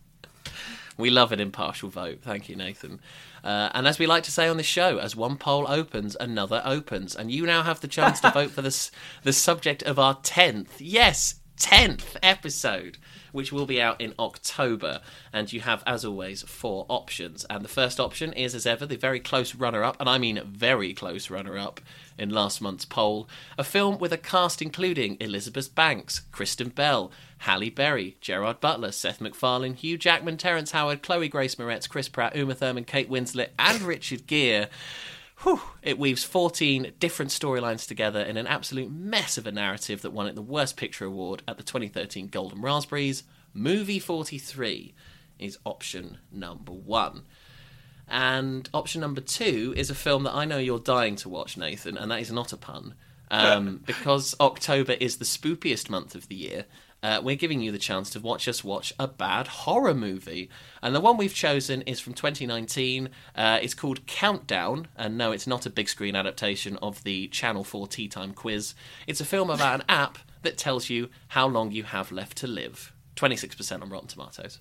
We love an impartial vote. Thank you, Nathan. Uh, and as we like to say on this show, as one poll opens, another opens. And you now have the chance to vote for this, the subject of our 10th, yes, 10th episode, which will be out in October. And you have, as always, four options. And the first option is, as ever, the very close runner up, and I mean very close runner up in last month's poll, a film with a cast including Elizabeth Banks, Kristen Bell, Halle Berry, Gerard Butler, Seth MacFarlane, Hugh Jackman, Terrence Howard, Chloe Grace Moretz, Chris Pratt, Uma Thurman, Kate Winslet, and Richard Gere. Whew, it weaves 14 different storylines together in an absolute mess of a narrative that won it the Worst Picture Award at the 2013 Golden Raspberries. Movie 43 is option number one. And option number two is a film that I know you're dying to watch, Nathan, and that is not a pun. Um, because October is the spookiest month of the year, uh, we're giving you the chance to watch us watch a bad horror movie. And the one we've chosen is from 2019. Uh, it's called Countdown, and no, it's not a big screen adaptation of the Channel 4 Tea Time quiz. It's a film about an app that tells you how long you have left to live. 26% on Rotten Tomatoes.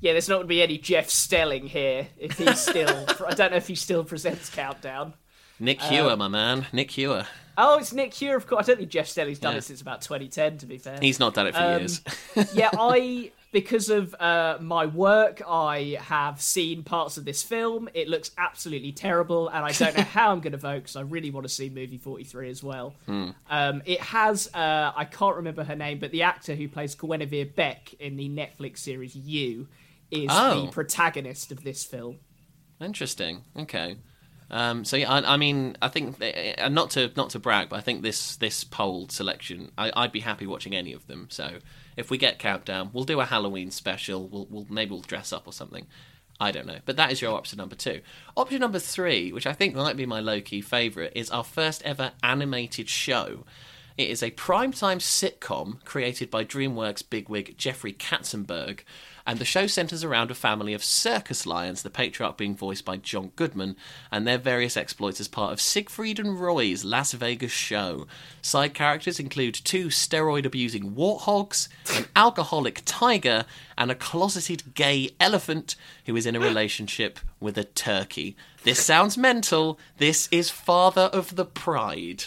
yeah, there's not going to be any Jeff Stelling here if he's still. I don't know if he still presents Countdown. Nick Hewer, Um, my man. Nick Hewer. Oh, it's Nick Hewer, of course. I don't think Jeff Stelling's done Yeah. it since about 2010, to be fair. He's not done it for Um, years. yeah, I because of uh, my work, I have seen parts of this film. It looks absolutely terrible, and I don't know how I'm going to vote because I really want to see movie 43 as well. Hmm. Um, it has uh, I can't remember her name, but the actor who plays Guinevere Beck in the Netflix series You is Oh. the protagonist of this film. Interesting. Okay. Um, so yeah, I, I mean, I think, and not to not to brag, but I think this this poll selection, I, I'd be happy watching any of them. So if we get countdown, we'll do a Halloween special. We'll, we'll maybe we'll dress up or something. I don't know, but that is your option number two. Option number three, which I think might be my low key favorite, is our first ever animated show. It is a primetime sitcom created by DreamWorks bigwig Jeffrey Katzenberg, and the show centers around a family of circus lions, the patriarch being voiced by John Goodman, and their various exploits as part of Siegfried and Roy's Las Vegas show. Side characters include two steroid abusing warthogs, an alcoholic tiger, and a closeted gay elephant who is in a relationship with a turkey. This sounds mental. This is Father of the Pride.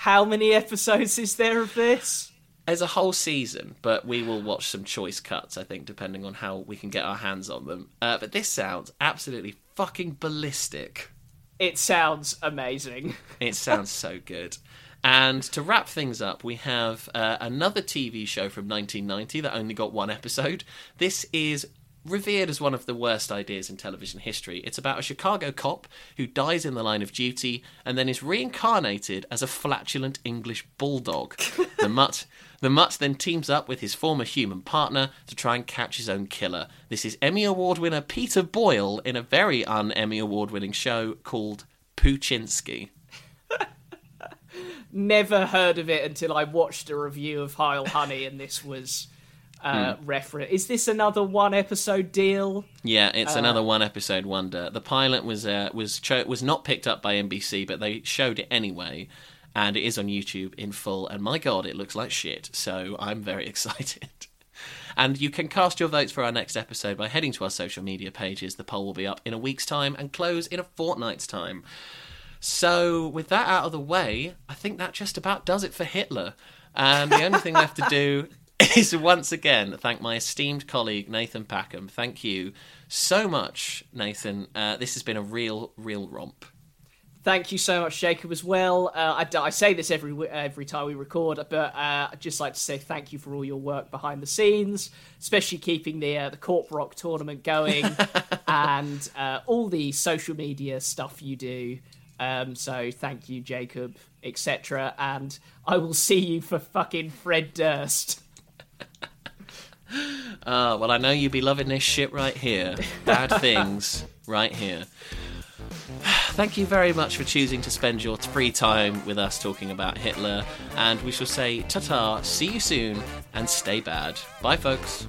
How many episodes is there of this? There's a whole season, but we will watch some choice cuts, I think, depending on how we can get our hands on them. Uh, but this sounds absolutely fucking ballistic. It sounds amazing. It sounds so good. And to wrap things up, we have uh, another TV show from 1990 that only got one episode. This is revered as one of the worst ideas in television history. It's about a Chicago cop who dies in the line of duty and then is reincarnated as a flatulent English bulldog. the mutt the mutt then teams up with his former human partner to try and catch his own killer. This is Emmy Award winner Peter Boyle in a very un Emmy Award winning show called Poochinski. Never heard of it until I watched a review of Heil Honey, and this was uh, Hmm. reference. Is this another one episode deal? Yeah, it's Uh, another one episode wonder. The pilot was uh, was cho- was not picked up by NBC, but they showed it anyway, and it is on YouTube in full. And my god, it looks like shit. So I'm very excited. And you can cast your votes for our next episode by heading to our social media pages. The poll will be up in a week's time and close in a fortnight's time. So, with that out of the way, I think that just about does it for Hitler. And the only thing left to do is once again thank my esteemed colleague Nathan Packham. Thank you so much, Nathan. Uh, this has been a real, real romp. Thank you so much, Jacob, as well. Uh, I, I say this every every time we record, but uh, I'd just like to say thank you for all your work behind the scenes, especially keeping the uh, the Corp Rock tournament going and uh, all the social media stuff you do. Um, so thank you, Jacob, etc. And I will see you for fucking Fred Durst. Uh, well, I know you'll be loving this shit right here. Bad things right here. Thank you very much for choosing to spend your free time with us talking about Hitler, and we shall say ta ta, see you soon, and stay bad. Bye, folks.